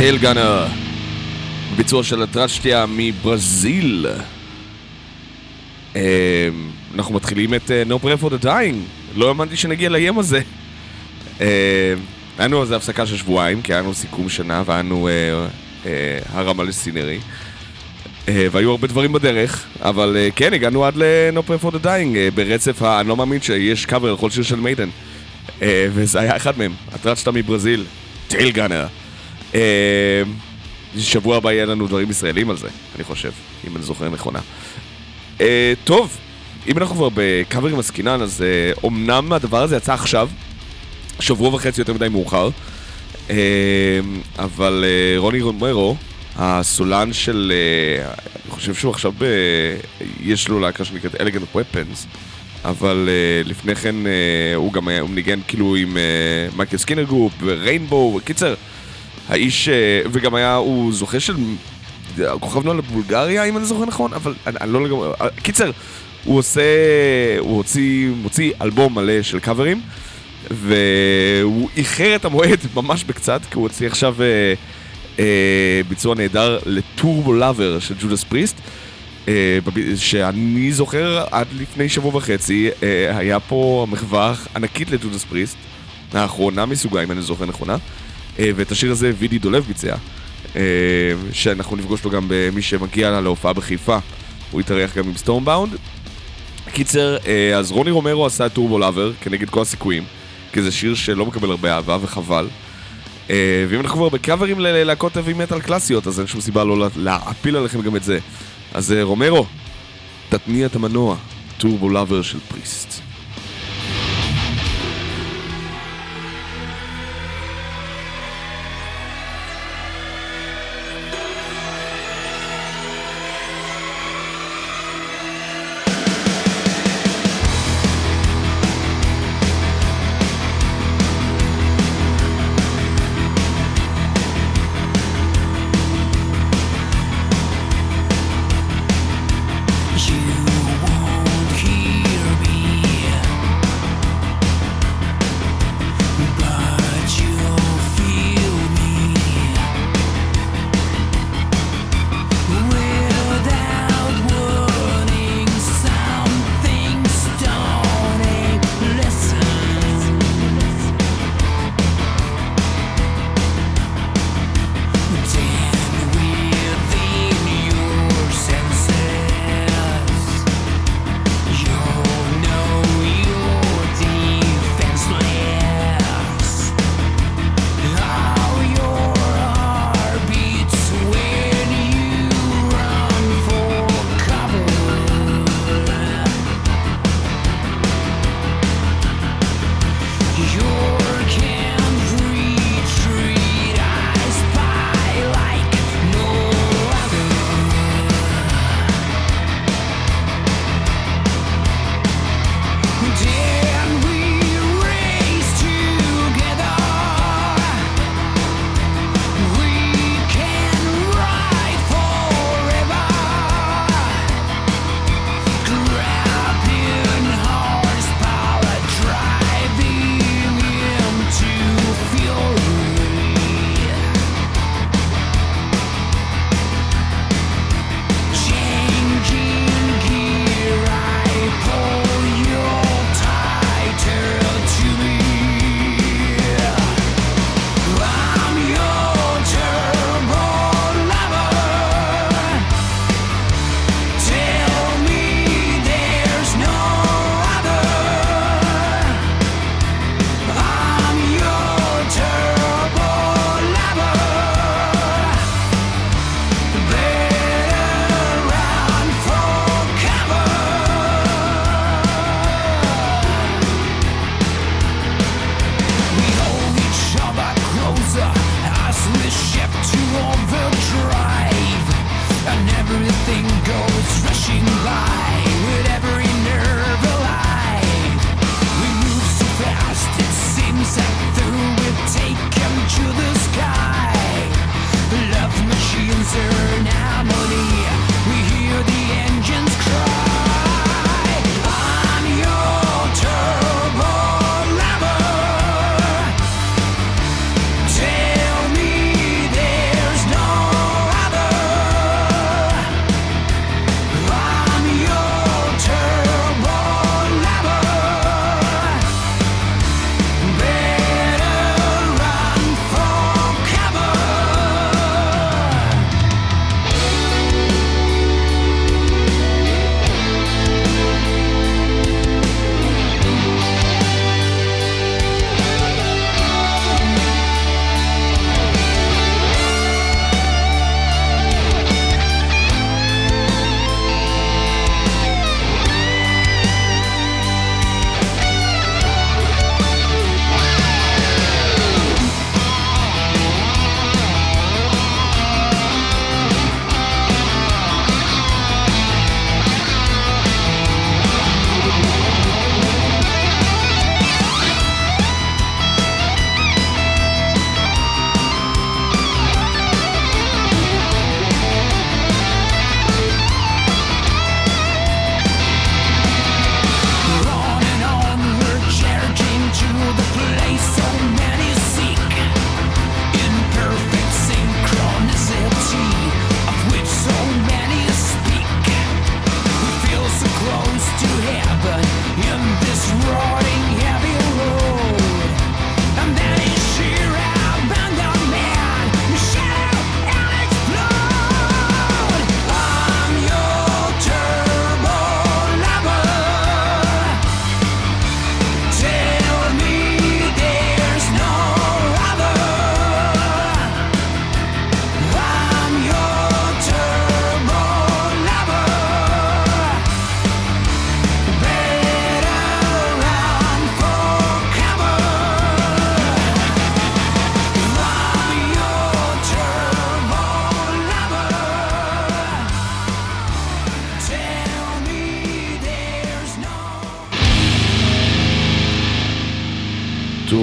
טייל גאנר, ביצוע של הטרשטיה מברזיל. אה, אנחנו מתחילים את אה, No Pray for the Dying, לא האמנתי שנגיע לים הזה. אה, היה לנו על זה הפסקה של שבועיים, כי היה סיכום שנה והיה הרמה לסינרי. והיו הרבה דברים בדרך, אבל כן, הגענו עד ל-No Pray for the Dying, ברצף ה... אני לא מאמין שיש קאבר לכל שיר של מיידן. וזה היה אחד מהם, הטרצ'טה מברזיל, טייל גאנר. אה, שבוע הבא יהיה לנו דברים ישראלים על זה, אני חושב, אם אני זוכר נכונה. אה, טוב, אם אנחנו כבר בקאברים עסקינן, אז אה, אומנם הדבר הזה יצא עכשיו, שבוע וחצי יותר מדי מאוחר, אה, אבל אה, רוני רומרו, הסולן של, אה, אני חושב שהוא עכשיו ב... יש לו להקה שנקראת אלגנט ופנס, אבל אה, לפני כן אה, הוא גם היה, הוא ניגן כאילו עם אה, מייקל שנקר גרופ וריינבו, קיצר, האיש, אה, וגם היה, הוא זוכה של כוכב נוער לבולגריה, אם אני זוכר נכון, אבל אני, אני לא לגמרי... אה, קיצר, הוא עושה... הוא הוציא, מוציא אלבום מלא של קאברים, והוא איחר את המועד ממש בקצת, כי הוא הוציא עכשיו אה, אה, ביצוע נהדר לטורבו לאבר של ג'ודס פריסט. אה, שאני זוכר עד לפני שבוע וחצי, היה פה מחווה ענקית לג'ודס פריסט, האחרונה מסוגה, אם אני זוכר נכונה, ואת השיר הזה ודידי דולב ביצע, אה, שאנחנו נפגוש לו גם במי שמגיע לה להופעה בחיפה, הוא התארח גם עם סטורמבאונד. קיצר, אה, אז רוני רומרו עשה את טורבו לאבר כנגד כל הסיכויים, כי זה שיר שלא מקבל הרבה אהבה וחבל. אה, ואם אנחנו כבר בקאברים ללהקות הבי מטאל קלאסיות, אז אין שום סיבה לא לה- להעפיל עליכם גם את זה. אז אה, רומרו, תתניע את המנוע, טורבו לאבר של פריסט.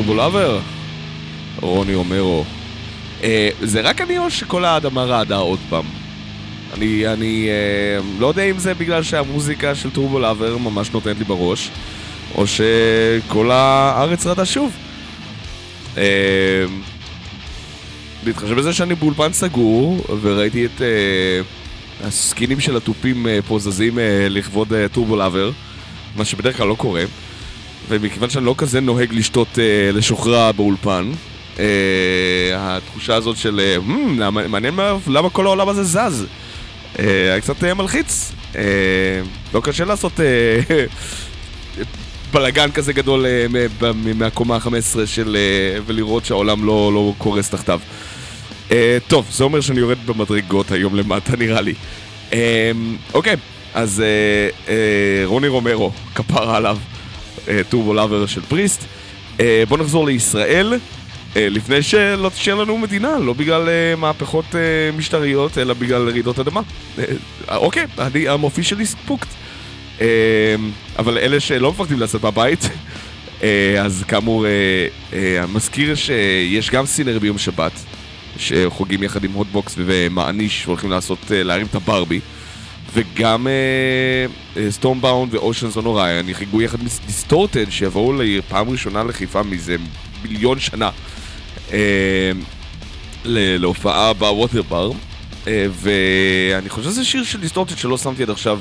טורבו לאבר, רוני אומרו. אה, זה רק אני או שכל האדמה רעדה עוד פעם? אני, אני אה, לא יודע אם זה בגלל שהמוזיקה של טורבו לאבר ממש נותנת לי בראש, או שכל הארץ רעדה שוב. אה, להתחשב בזה שאני באולפן סגור, וראיתי את אה, הסקינים של התופים אה, פה זזים אה, לכבוד אה, טורבו לאבר, מה שבדרך כלל לא קורה. ומכיוון שאני לא כזה נוהג לשתות אה, לשוכרה באולפן, אה, התחושה הזאת של אה, "מ, למה- מעניין מה- למה כל העולם הזה זז, אה, היה קצת אה, מלחיץ. אה, לא קשה לעשות אה, בלאגן כזה גדול אה, מהקומה ה-15 של... אה, ולראות שהעולם לא, לא קורס תחתיו. אה, טוב, זה אומר שאני יורד במדרגות היום למטה נראה לי. אה, אוקיי, אז אה, אה, רוני רומרו, כפרה עליו, טורבו לאבר של פריסט. אה, בואו נחזור לישראל, אה, לפני שלא תשאר לנו מדינה, לא בגלל אה, מהפכות אה, משטריות, אלא בגלל רעידות אדמה. אה, אוקיי, אני, המופיע שלי ספוקט. אה, אבל אלה שלא מפחדים מהבית, אה, אז כאמור, אה, אה, מזכיר שיש גם סינר ביום שבת, שחוגגים יחד עם הוטבוקס ומעניש, והולכים לעשות, אה, להרים את הברבי. וגם סטורמבאונד ואושנס און אוריין יחגגו יחד עם דיסטורטד, שיבואו לפעם ראשונה לחיפה מזה מיליון שנה אה, ל- להופעה בווטר בר. אה, ואני חושב שזה שיר של דיסטורטד שלא שמתי עד עכשיו,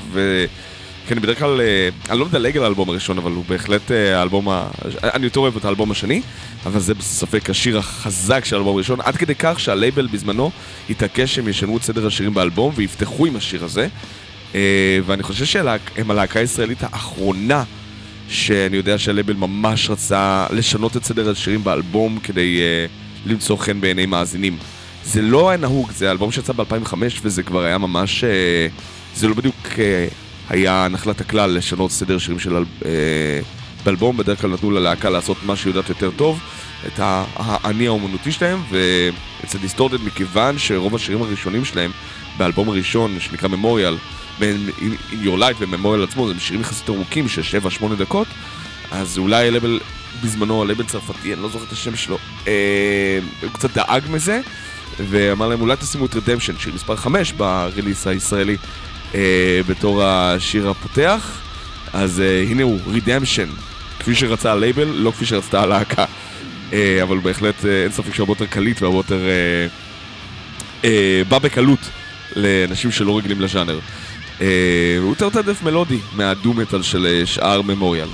כי אני בדרך כלל, אה, אני לא מדלג על האלבום הראשון, אבל הוא בהחלט אה, האלבום ה... אני יותר אוהב את האלבום השני, אבל זה בספק השיר החזק של האלבום הראשון, עד כדי כך שהלייבל בזמנו התעקש שהם ישנו את סדר השירים באלבום ויפתחו עם השיר הזה. אה, ואני חושב שהם הלהקה הישראלית האחרונה שאני יודע שהלייבל ממש רצה לשנות את סדר השירים באלבום כדי למצוא חן בעיני מאזינים. זה לא היה נהוג, זה אלבום שיצא ב-2005 וזה כבר היה ממש... זה לא בדיוק היה נחלת הכלל לשנות סדר שירים של אה, באלבום, בדרך כלל נתנו ללהקה לעשות מה שהיא יודעת יותר טוב, את האני האומנותי שלהם, ואצל דיסטורטד מכיוון שרוב השירים הראשונים שלהם באלבום הראשון שנקרא ממוריאל, בין Your Light וממוריאל עצמו, זה שירים יחסית ארוכים של 7-8 דקות, אז אולי הלבל בזמנו, הלבל צרפתי, אני לא זוכר את השם שלו, אה, הוא קצת דאג מזה, ואמר להם אולי תשימו את רדמפשן, שיר מספר 5 ב release הישראלי, בתור השיר הפותח, אז אה, הנה הוא, רדמפשן, כפי שרצה הלייבל, לא כפי שרצתה הלהקה, אה, אבל בהחלט אה, אין ספק שהרבה יותר קליט והרבה יותר אה, אה, בא בקלות לאנשים שלא רגילים לז'אנר. אה, הוא יותר תעדף מלודי מהדום-מטאל של אה, שאר ממוריאל.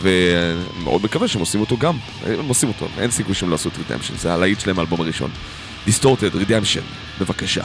ואני מאוד מקווה שהם עושים אותו גם. הם עושים אותו, אין סיכוי שהם לא עשו את רדמפשן, זה הלהיט שלהם האלבום הראשון. דיסטורטד, רידמפשן, בבקשה.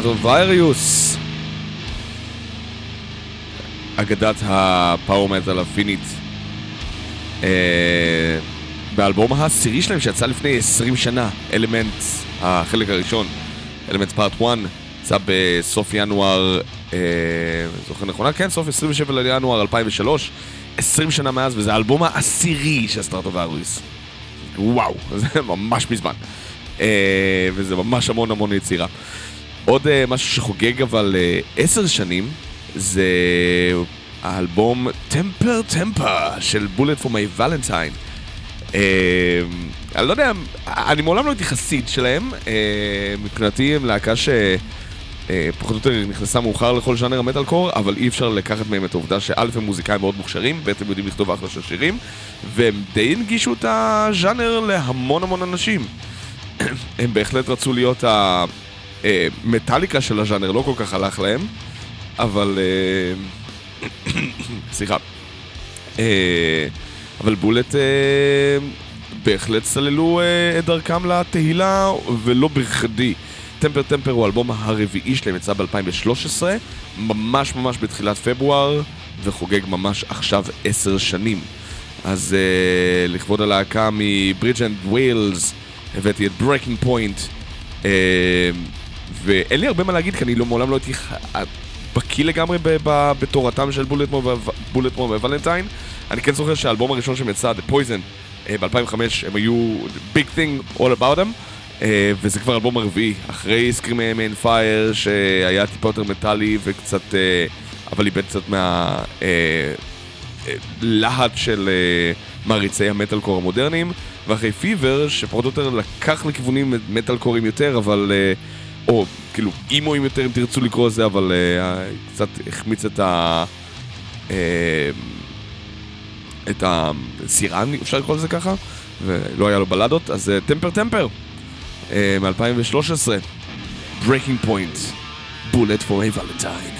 סטרטווייריוס. אגדת הפאוור מטאל הפינית. אה, באלבום העשירי שלהם שיצא לפני 20 שנה, אלמנטס, החלק הראשון, אלמנטס פארט 1, יצא בסוף ינואר, אה, זוכר נכונה? כן, סוף 27 לינואר 2003, 20 שנה מאז, וזה האלבום העשירי של סטרטווייריוס. וואו, זה ממש מזמן. אה, וזה ממש המון המון יצירה. עוד אה, משהו שחוגג אבל אה, עשר שנים, זה האלבום טמפר טמפר של בולט פור מי ולנטיין. אני לא יודע, אני מעולם לא הייתי חסיד שלהם, אה, מבחינתי הם להקה ש... פחות או יותר נכנסה מאוחר לכל ז'אנר המטאל קור, אבל אי אפשר לקחת מהם את העובדה שא' הם מוזיקאים מאוד מוכשרים, ב' הם יודעים לכתוב אחלה של שירים, והם די הנגישו את הז'אנר להמון המון אנשים. הם בהחלט רצו להיות המטאליקה של הז'אנר, לא כל כך הלך להם, אבל... אה, סליחה. אה, אבל בולט אה, בהחלט סללו את דרכם לתהילה, ולא בכדי. טמפר טמפר הוא האלבום הרביעי שלהם, יצא ב-2013, ממש ממש בתחילת פברואר, וחוגג ממש עכשיו עשר שנים. אז אה, לכבוד הלהקה מברידג'אנד, וויילס, הבאתי את Breaking Point, אה, ואין לי הרבה מה להגיד, כי אני לא, מעולם לא הייתי בקיא לגמרי בתורתם של בולט פור מיי ולנטיין. אני כן זוכר שהאלבום הראשון שהם יצא, The Poison, אה, ב-2005, הם היו Big Thing All About Them. אה, וזה כבר אלבום הרביעי, אחרי Scream Aim Fire שהיה טיפה יותר מטאלי וקצת, אה, אבל איבד קצת מהלהט של מעריצי המטאל קור המודרניים, ואחרי פיבר שפחות או יותר לקח לכיוונים מטאל קורים יותר, אבל, uh, או כאילו אימואים יותר אם תרצו לקרוא לזה, אבל uh, קצת החמיץ את ה... Uh, את הסירן, אפשר לקרוא לזה ככה, ולא היה לו בלדות, אז טמפר טמפר. מ-2013, Breaking Point, Bullet for a Valentine.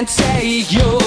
Can't take you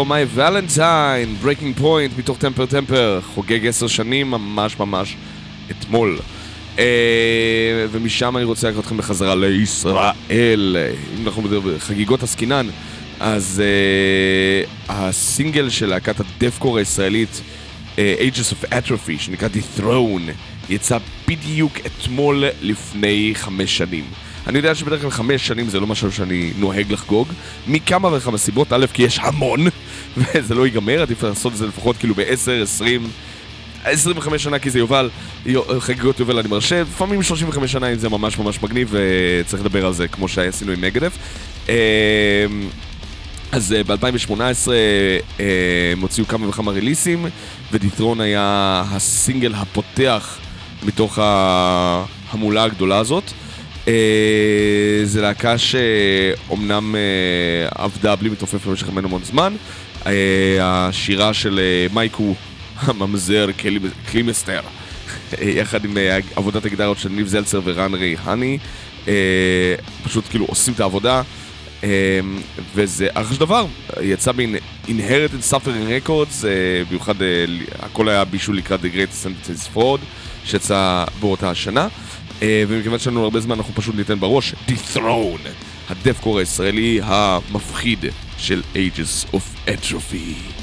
for my Valentine, Breaking Point מתוך טמפר טמפר, חוגג עשר שנים ממש ממש אתמול. אה, ומשם אני רוצה לקחת אתכם בחזרה לישראל. אם אנחנו מדברים בחגיגות עסקינן, אז אה, הסינגל של להקת הדפקור הישראלית, אה, Ages of Atrophy, שנקרא The Throne, יצא בדיוק אתמול לפני חמש שנים. אני יודע שבדרך כלל חמש שנים זה לא משהו שאני נוהג לחגוג, מכמה וכמה סיבות, א', כי יש המון, וזה לא ייגמר, עדיף לעשות את זה לפחות כאילו ב-10, 20, 25 שנה כי זה יובל, יו- חגיגות יובל אני מרשה, לפעמים 35 שנה אם זה ממש ממש מגניב וצריך לדבר על זה כמו שעשינו עם מגדף. אמ, אז ב-2018 הם הוציאו כמה וכמה ריליסים, ודיתרון היה הסינגל הפותח מתוך ההמולה הגדולה הזאת. אה, זה להקה שאומנם אה, עבדה בלי מתעופף במשך המון המון זמן. אה, השירה של אה, מייקו הממזר קלי- קלימסטר, אה, יחד עם עבודת הגיטרות של ניב זלצר ורן ריהני, אה, פשוט כאילו עושים את העבודה. וזה אחלה של דבר, יצא ב-Inherited Suffering Records, במיוחד הכל היה בישול לקראת The Great Sentence Fraud, שיצא באותה השנה, ומכיוון שיש לנו הרבה זמן אנחנו פשוט ניתן בראש, Dethrone, הדפקור הישראלי המפחיד של Ages of Atrophy.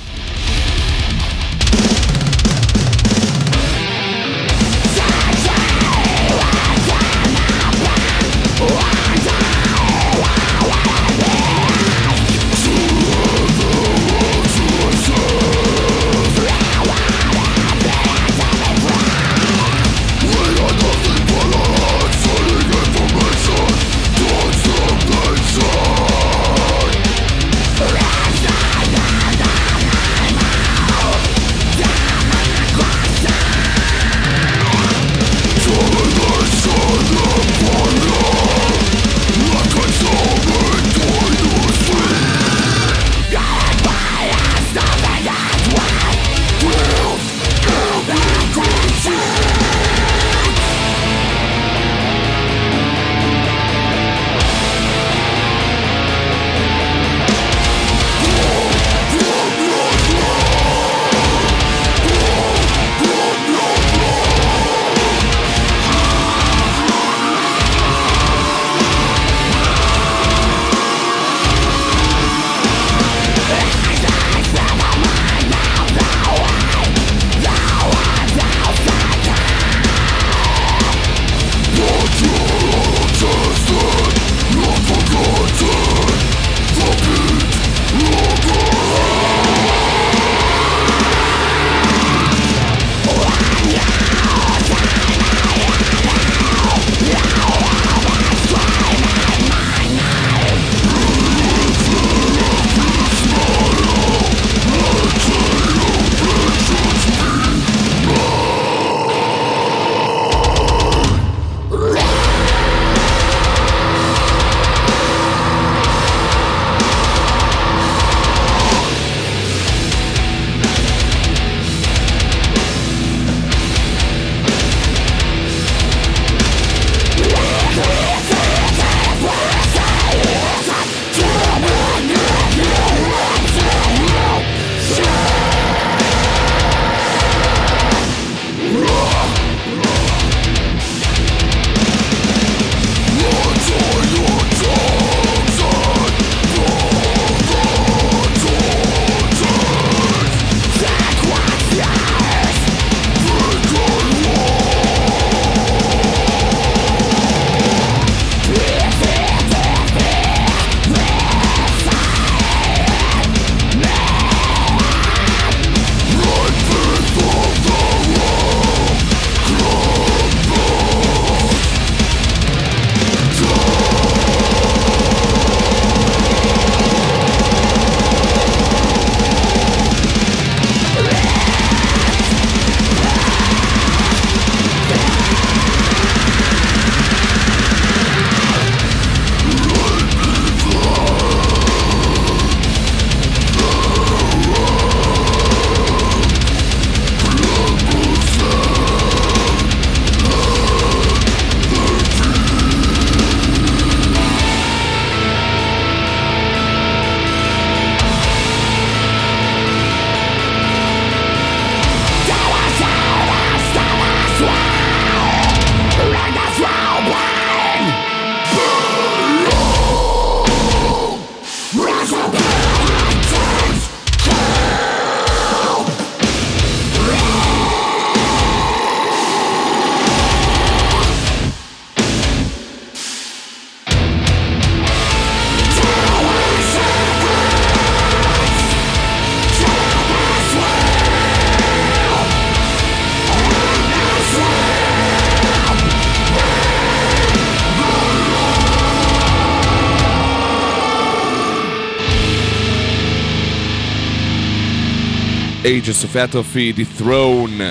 Of Atrophy, The Throne,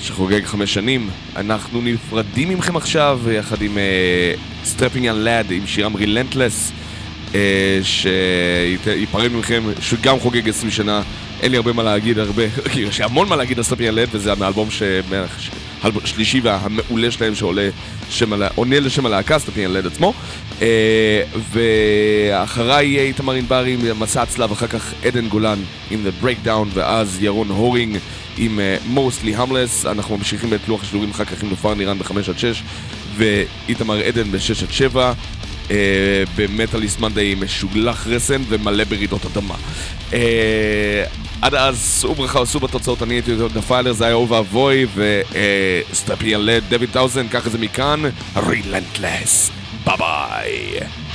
שחוגג חמש שנים. אנחנו נפרדים מכם עכשיו, יחד עם Strapping Young Lad, עם שירם Relentless, uh, שייפרד מכם, שגם חוגג 20 שנה. אין לי הרבה מה להגיד, הרבה, יש לי המון מה להגיד על Strapping Young Lad, וזה האלבום ש... השלישי והמעולה שלהם שעולה שם. עונה לשם הלהקה, סטפין ילד עצמו. אה, ואחריי יהיה איתמר ענברי עם מסע הצלב, אחר כך עדן גולן עם The Breakdown, ואז ירון הורינג עם אה, Mostly Harmless. אנחנו ממשיכים את לוח השידורים אחר כך עם נופר נירן ב-5 עד 6, ואיתמר עדן ב-6 עד 7. Uh, במטאליסט מנדי משוגלח רסן ומלא ברעידות אדמה. Uh, עד אז, שאו ברכה, עשו בתוצאות, אני הייתי יותר דפיילר, זה היה אוי ואבוי, וסטפי על דויד טאוזן, את זה מכאן, רילנטלס, Bye bye.